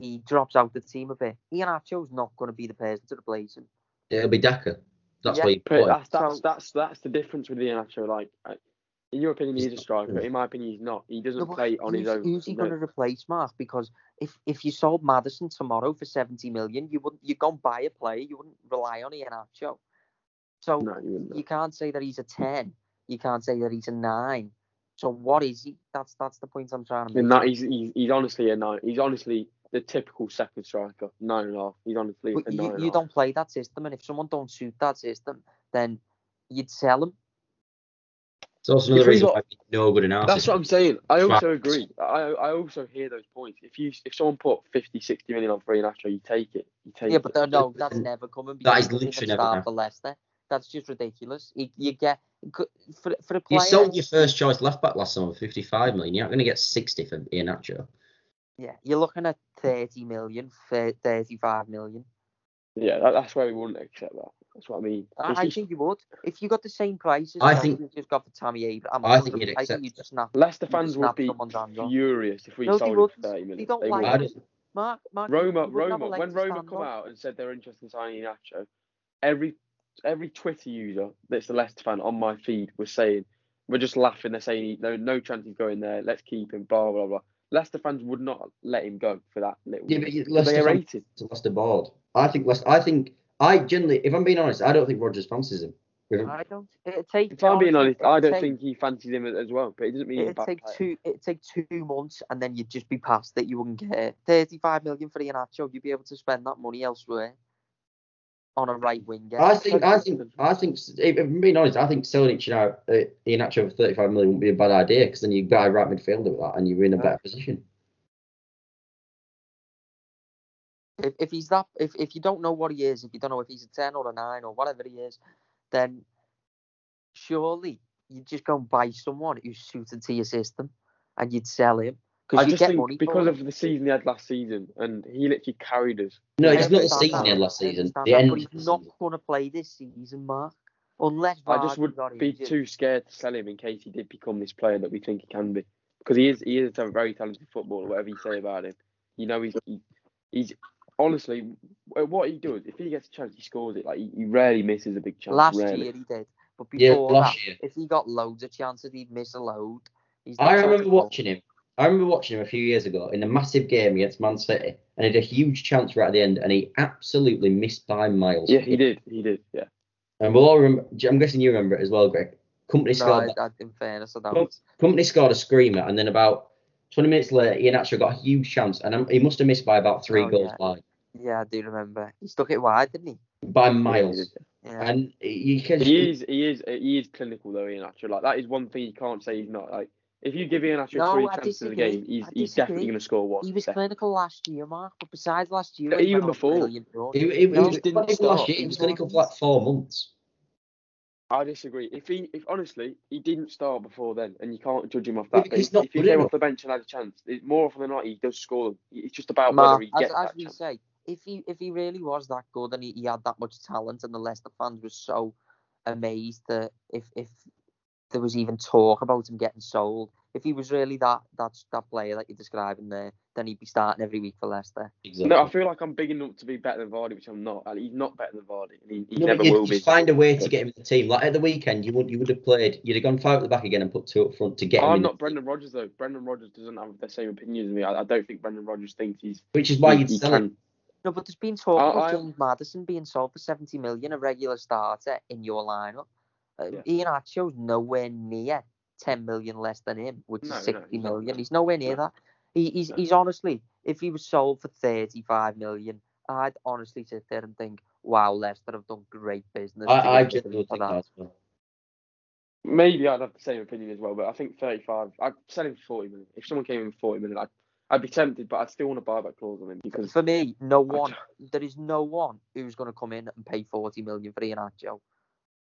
he drops out the team a bit. Iheanacho's not going to be the person to replace him. It'll be Daka. That's Yeah, where you put that's that's that's that's the difference with Iheanacho. Like, uh, in your opinion, he's a striker. In my opinion, he's not. He doesn't No, play on his who's, own. Who's he No. going to replace, Mark? Because if if you sold Maddison tomorrow for 70 million, you wouldn't you go and buy a player. You wouldn't rely on Iheanacho. So No, you you can't say that he's a 10. You can't say that he's a nine. So what is he? That's that's the point I'm trying to make. And that he's, he's he's honestly a nine. He's honestly the typical second striker. Nine and a half. He's honestly But a nine. you, you don't play that system, and if someone don't suit that system, then you'd sell him. It's also another we reason got- why no good in our That's what I'm saying. I Right. also agree. I I also hear those points. If you if someone put 50, 60 million on Free Nacho, you take it. You take Yeah, it. but no, no, that's Mm. never coming. That because is he doesn't literally never start for Leicester. That's just ridiculous. You, you get for for a player. You sold your first choice left back last summer for 55 million. You're not going to get 60 for Iheanacho. Yeah, you're looking at 30 million, 35 million. yeah, that, that's why we wouldn't accept that. That's what I mean. I, If I think you would if you got the same price as I Chelsea think- just got for Tammy Abraham. I think you'd I accept think you it. just snap. Leicester you fans would be someone's hands furious if we No, they sold it for 30 million. They don't They like would. Mark, Mark, Roma, you wouldn't have a Roma, when Roma come on. out and said they're interested in signing Nacho, every every Twitter user that's a Leicester fan on my feed was saying, we're just laughing. They're saying no, no chance he's going there. Let's keep him. Blah blah blah. Leicester fans would not let him go for that little. Yeah, but you- they Leicester are fans- rated. to Leicester board. I think Leicester, I think I generally, if I'm being honest, I don't think Rodgers fancies him. I don't. It take. If I'm being honest, I don't take, think he fancies him as well. But it doesn't mean It'd bad take player. two. It'd take two months, and then you'd just be past it. You wouldn't get it. Thirty-five million for Iheanacho. You'd be able to spend that money elsewhere on a right winger. I think, I think, I think, if I'm being honest, I think selling out uh, Iheanacho for 35 million wouldn't be a bad idea because then you buy a right midfielder with that and you're in a Yeah. better position. if, if he's that, if, if you don't know what he is, if you don't know if he's a ten or a nine or whatever he is, then surely you'd just go and buy someone who's suited to your system, and you'd sell him I because you just get think money because of the season he had last season, and he literally carried us. No, I it's not the season he had last season. The end but of he's not going to play this season, Mark, unless I just would be injured. too scared to sell him in case he did become this player that we think he can be. Because he is, he is a very talented footballer. Whatever you say about him, you know he's he, he's honestly what he does. If he gets a chance, he scores it. Like he, he rarely misses a big chance. Last rarely. year he did, but Yeah, before last that, year. if he got loads of chances, he'd miss a load. He's I that sort of remember watching him. I remember watching him a few years ago in a massive game against Man City, and he had a huge chance right at the end, and he absolutely missed by miles. Yeah, he did. He did. Yeah. And we'll all remember. I'm guessing you remember it as well, Greg. Kompany No, scored. I, I, in fairness, I don't. Com- Kompany scored a screamer, and then about 20 minutes later, Iheanacho got a huge chance, and um, he must have missed by about three Oh, goals yeah. wide, Yeah, I do remember. He stuck it wide, didn't he? by miles. Yeah. And you can. He is. He is. He is clinical though. Iheanacho. Like that is one thing you can't say he's not. Like if you give Iheanacho No, three I chances in the game, he's he's definitely going to score one. He was Definitely. clinical last year, Mark, but besides last year, But he even went on a before. brilliant. He, he, No, he was he didn't clinical start. last year. He He was was clinical for like four months. I disagree. If he, if honestly, he didn't start before then, and you can't judge him off that. because he's if, not if he came enough. off the bench and had a chance, it, more often than not, he does score them. It's just about Mark, whether he as, gets as that we chance. say, if he if he really was that good and he, he had that much talent and the Leicester fans were so amazed that if if there was even talk about him getting sold, if he was really that that that player that you're describing there, then he'd be starting every week for Leicester. Exactly. No, I feel like I'm big enough to be better than Vardy, which I'm not. And he's not better than Vardy, he, he No, never but you'd, will you'd be. find a way to get him in the team. Like at the weekend, you would you would have played. You'd have gone five at the back again and put two up front to get. I'm in not the- Brendan Rodgers though. Brendan Rodgers doesn't have the same opinion as me. I, I don't think Brendan Rodgers thinks he's. which is why he, you'd he sell him. No, but there's been talk I- about I- James Maddison being sold for 70 million, a regular starter in your lineup. Uh, Yeah. Iheanacho's nowhere near 10 million less than him, which No, no, is 60 he's not. million. He's nowhere near No. that. He, he's No. he's honestly, if he was sold for 35 million, I'd honestly sit there and think, wow, Leicester have done great business. I, I get rid of for think that. that well. Maybe I'd have the same opinion as well, but I think 35. I'd sell him for 40 million. If someone came in for 40 million, I'd, I'd be tempted, but I'd still want to buy buyback clause on him because For me, no one, there is no one who's going to come in and pay 40 million for Iheanacho.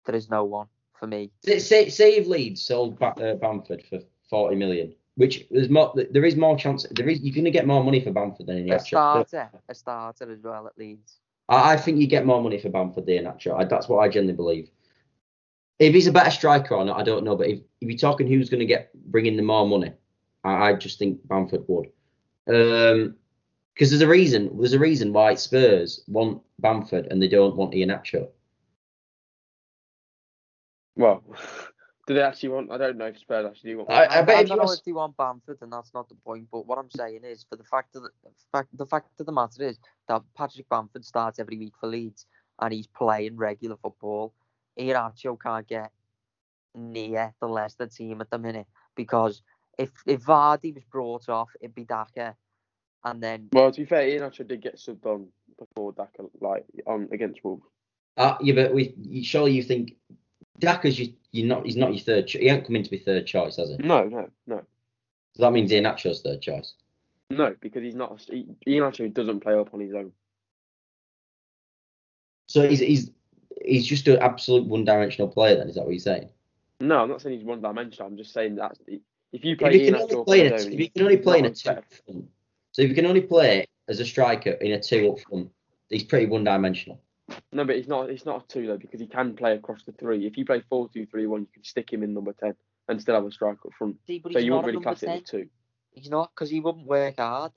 There is no one for me. Say, say, if Leeds sold uh, Bamford for forty million, which there's more. There is more chance. There is you're going to get more money for Bamford than in A starter, a starter as well at Leeds. I, I think you get more money for Bamford than Iheanacho. I, that's what I genuinely believe. If he's a better striker or not, I don't know. But if, if you're talking who's going to get bring in the more money, I, I just think Bamford would. Um, because there's a reason. There's a reason why Spurs want Bamford and they don't want Ian Iheanacho. Well, do they actually want? I don't know if Spurs actually do want. I- I bet if don't you know ask- if they want Bamford, and that's not the point. But what I'm saying is, for the fact of the fact, the fact of the matter is that Patrick Bamford starts every week for Leeds, and he's playing regular football. Iheanacho can't get near the Leicester team at the minute because if if Vardy was brought off, it'd be Daka, and then Well, to be fair, Iheanacho did get subbed on before Daka, like on against Wolves. Uh, yeah, but we surely you think Daka's you you're not he's not your third. He ain't come in to be third choice, has he? No, no, no, So that means Iheanacho's third choice. no, because he's not. He, Ian doesn't play up on his own. So he's he's he's just an absolute one-dimensional player. Then is that what you're saying? No, I'm not saying he's one dimensional. I'm just saying that if you play If you Ian can only play a, his if you can only play in a two front, so if you can only play as a striker in a two up front, he's pretty one-dimensional. No, but he's not. He's not a two though because he can play across the three. If you play four two three one, you can stick him in number ten and still have a striker up front. see, So you wouldn't really class it 10. as two. He's not because he wouldn't work hard.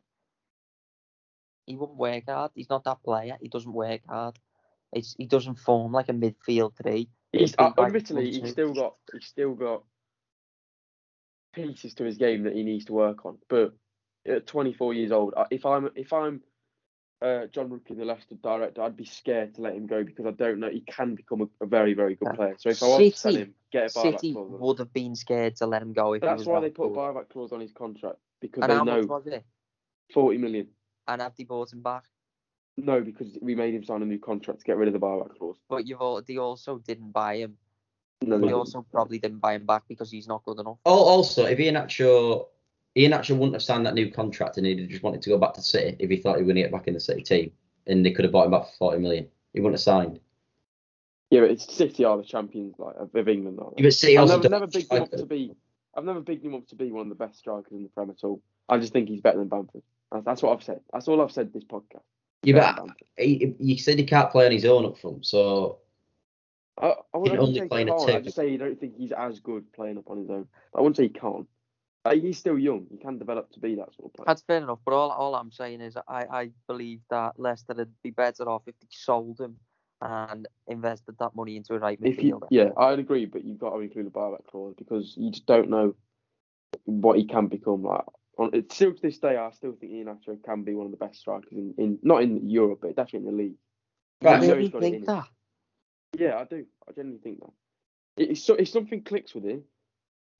He wouldn't work hard. He's not that player. He doesn't work hard. It's he doesn't form like a midfield three. He's uh, admittedly he's still got he's still got pieces to his game that he needs to work on. But at 24 years old, if I'm if I'm uh, Jon Rudkin, the Leicester director, I'd be scared to let him go because I don't know he can become a, a very very good player. So if I was to sell him, get a buyback City clause. on him. would have been scared to let him go if he That's was why they put a buyback clause on his contract because And they how much know was it? 40 million. And have they bought him back? No, because we made him sign a new contract to get rid of the buyback clause. But you've all, they also didn't buy him. No, They they also probably didn't buy him back because he's not good enough. Also, if Iheanacho Iheanacho wouldn't have signed that new contract and he'd just wanted to go back to City if he thought he was going to get back in the City team, and they could have bought him back for 40 million. He wouldn't have signed. Yeah, but it's City are the champions like of England. Aren't they? Yeah, but City I've never, never bigged him up to be. I've never bigged him up to be one of the best strikers in the Prem at all. I just think he's better than Bamford. That's, that's what I've said. That's all I've said this podcast. Yeah, Better but he, you said he can't play on his own up front, so I, I wouldn't only say he play in a can't. I just say you don't think he's as good playing up on his own. I wouldn't say he can't. Uh, he's still young. He can develop to be that sort of player. That's fair enough. But all, all I'm saying is I, I believe that Leicester would be better off if they sold him and invested that money into a right If you, midfielder. yeah, I'd agree, but you've got to include a buyback clause because you just don't know what he can become. Like, on, it's still to this day, I still think Iheanacho can be one of the best strikers in, in not in Europe, but definitely in the league. Right, I You really he's got it in think him. that. Yeah, I do. I genuinely think that. It- It's so, if something clicks with him,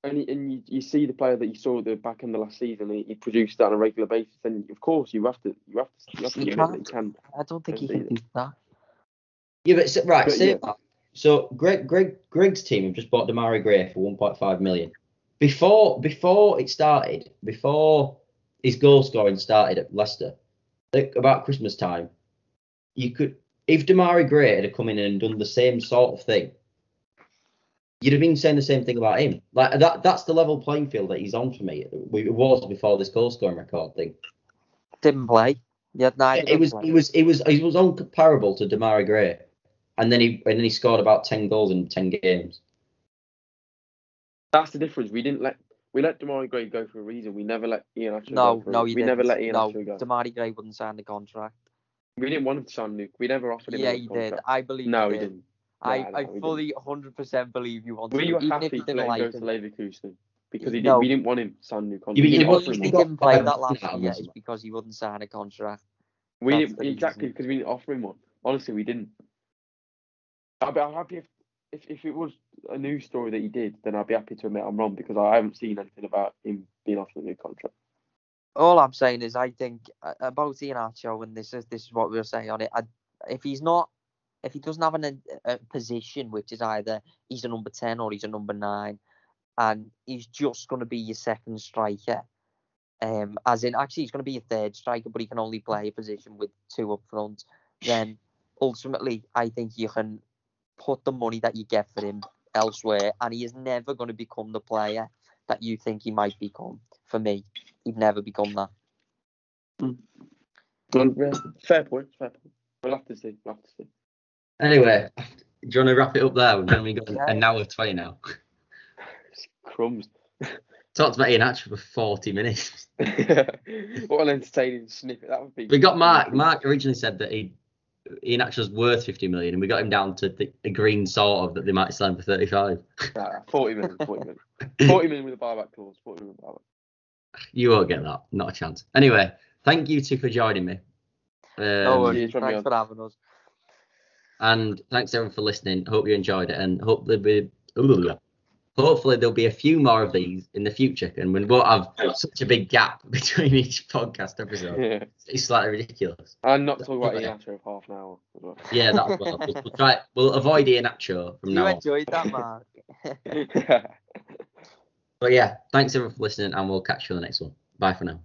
and and you, you see the player that you saw at the back end of last season, he, he produced that on a regular basis, then of course you have to you have to you have to You give it that he can. I don't think he can do that. yeah, but s- right, But say yeah. So Greg, Greg, Greg's team have just bought Demarai Gray for 1.5 million. Before before it started, before his goal scoring started at Leicester, like about Christmas time, you could if Demarai Gray had come in and done the same sort of thing, you'd have been saying the same thing about him. Like that that's the level playing field that he's on for me. It was before this goal scoring record thing. Didn't play. Yeah, neither It was, it was, it was, it was uncomparable to Demarai Gray, and then he, and then he scored about ten goals in ten games. That's the difference. We didn't let we let Demarai Gray go for a reason. We never let Iheanacho No, go. For no, a, you we didn't. never let Ian no, Asher go. Demarai Gray wouldn't sign the contract. We didn't want him to sign Luke. We never offered him. Yeah, a he did. I believe No, he he did. didn't. I, Nah, nah, I we fully 100% believe you wanted were even if happy to didn't let him like go to. Leverkusen because he did, No. we didn't want him to sign a new contract. Yeah, but we you didn't want- offer If him he didn't play that last now, year, wasn't because he wouldn't sign a contract. We didn't exactly because we didn't offer him one. Honestly, we didn't. I'd be I'm happy if, if if it was a news story that he did, then I'd be happy to admit I'm wrong because I haven't seen anything about him being offered a new contract. All I'm saying is, I think uh, about Iheanacho, and this is this is what we were saying on it. I, if he's not, if he doesn't have an, a position which is either he's a number ten or he's a number nine, and he's just going to be your second striker, um, as in actually he's going to be your third striker, but he can only play a position with two up front. Then ultimately, I think you can put the money that you get for him elsewhere, and he is never going to become the player that you think he might become. For me, he'd never become that. Yeah, fair point. Fair point. We'll have to see. We'll have to see. Anyway, do you want to wrap it up there? We've only got Yeah. an hour twenty now. It's crumbs. Talked about Iheanacho for forty minutes. what an entertaining snippet that would be. We got Mark. Mark originally said that he Iheanacho's worth fifty million, and we got him down to the, a green sort of that they might sell him for thirty-five. Nah, 40 million. 40 million. 40 million with a buyback clause. 40 million buyback. You won't get that. Not a chance. Anyway, thank you two for joining me. Um, No worries. cheers from me Thanks for having us. And thanks everyone for listening. Hope you enjoyed it, and hope there'll be hopefully there'll be a few more of these in the future, and we won't have such a big gap between each podcast episode. Yeah. It's slightly ridiculous. And not talk about Ian Asher for half an hour as. Yeah, that's well. We'll, we'll try. We'll avoid Iheanacho from You now on. enjoyed that, Mark. But yeah, thanks everyone for listening, and we'll catch you on the next one. Bye for now.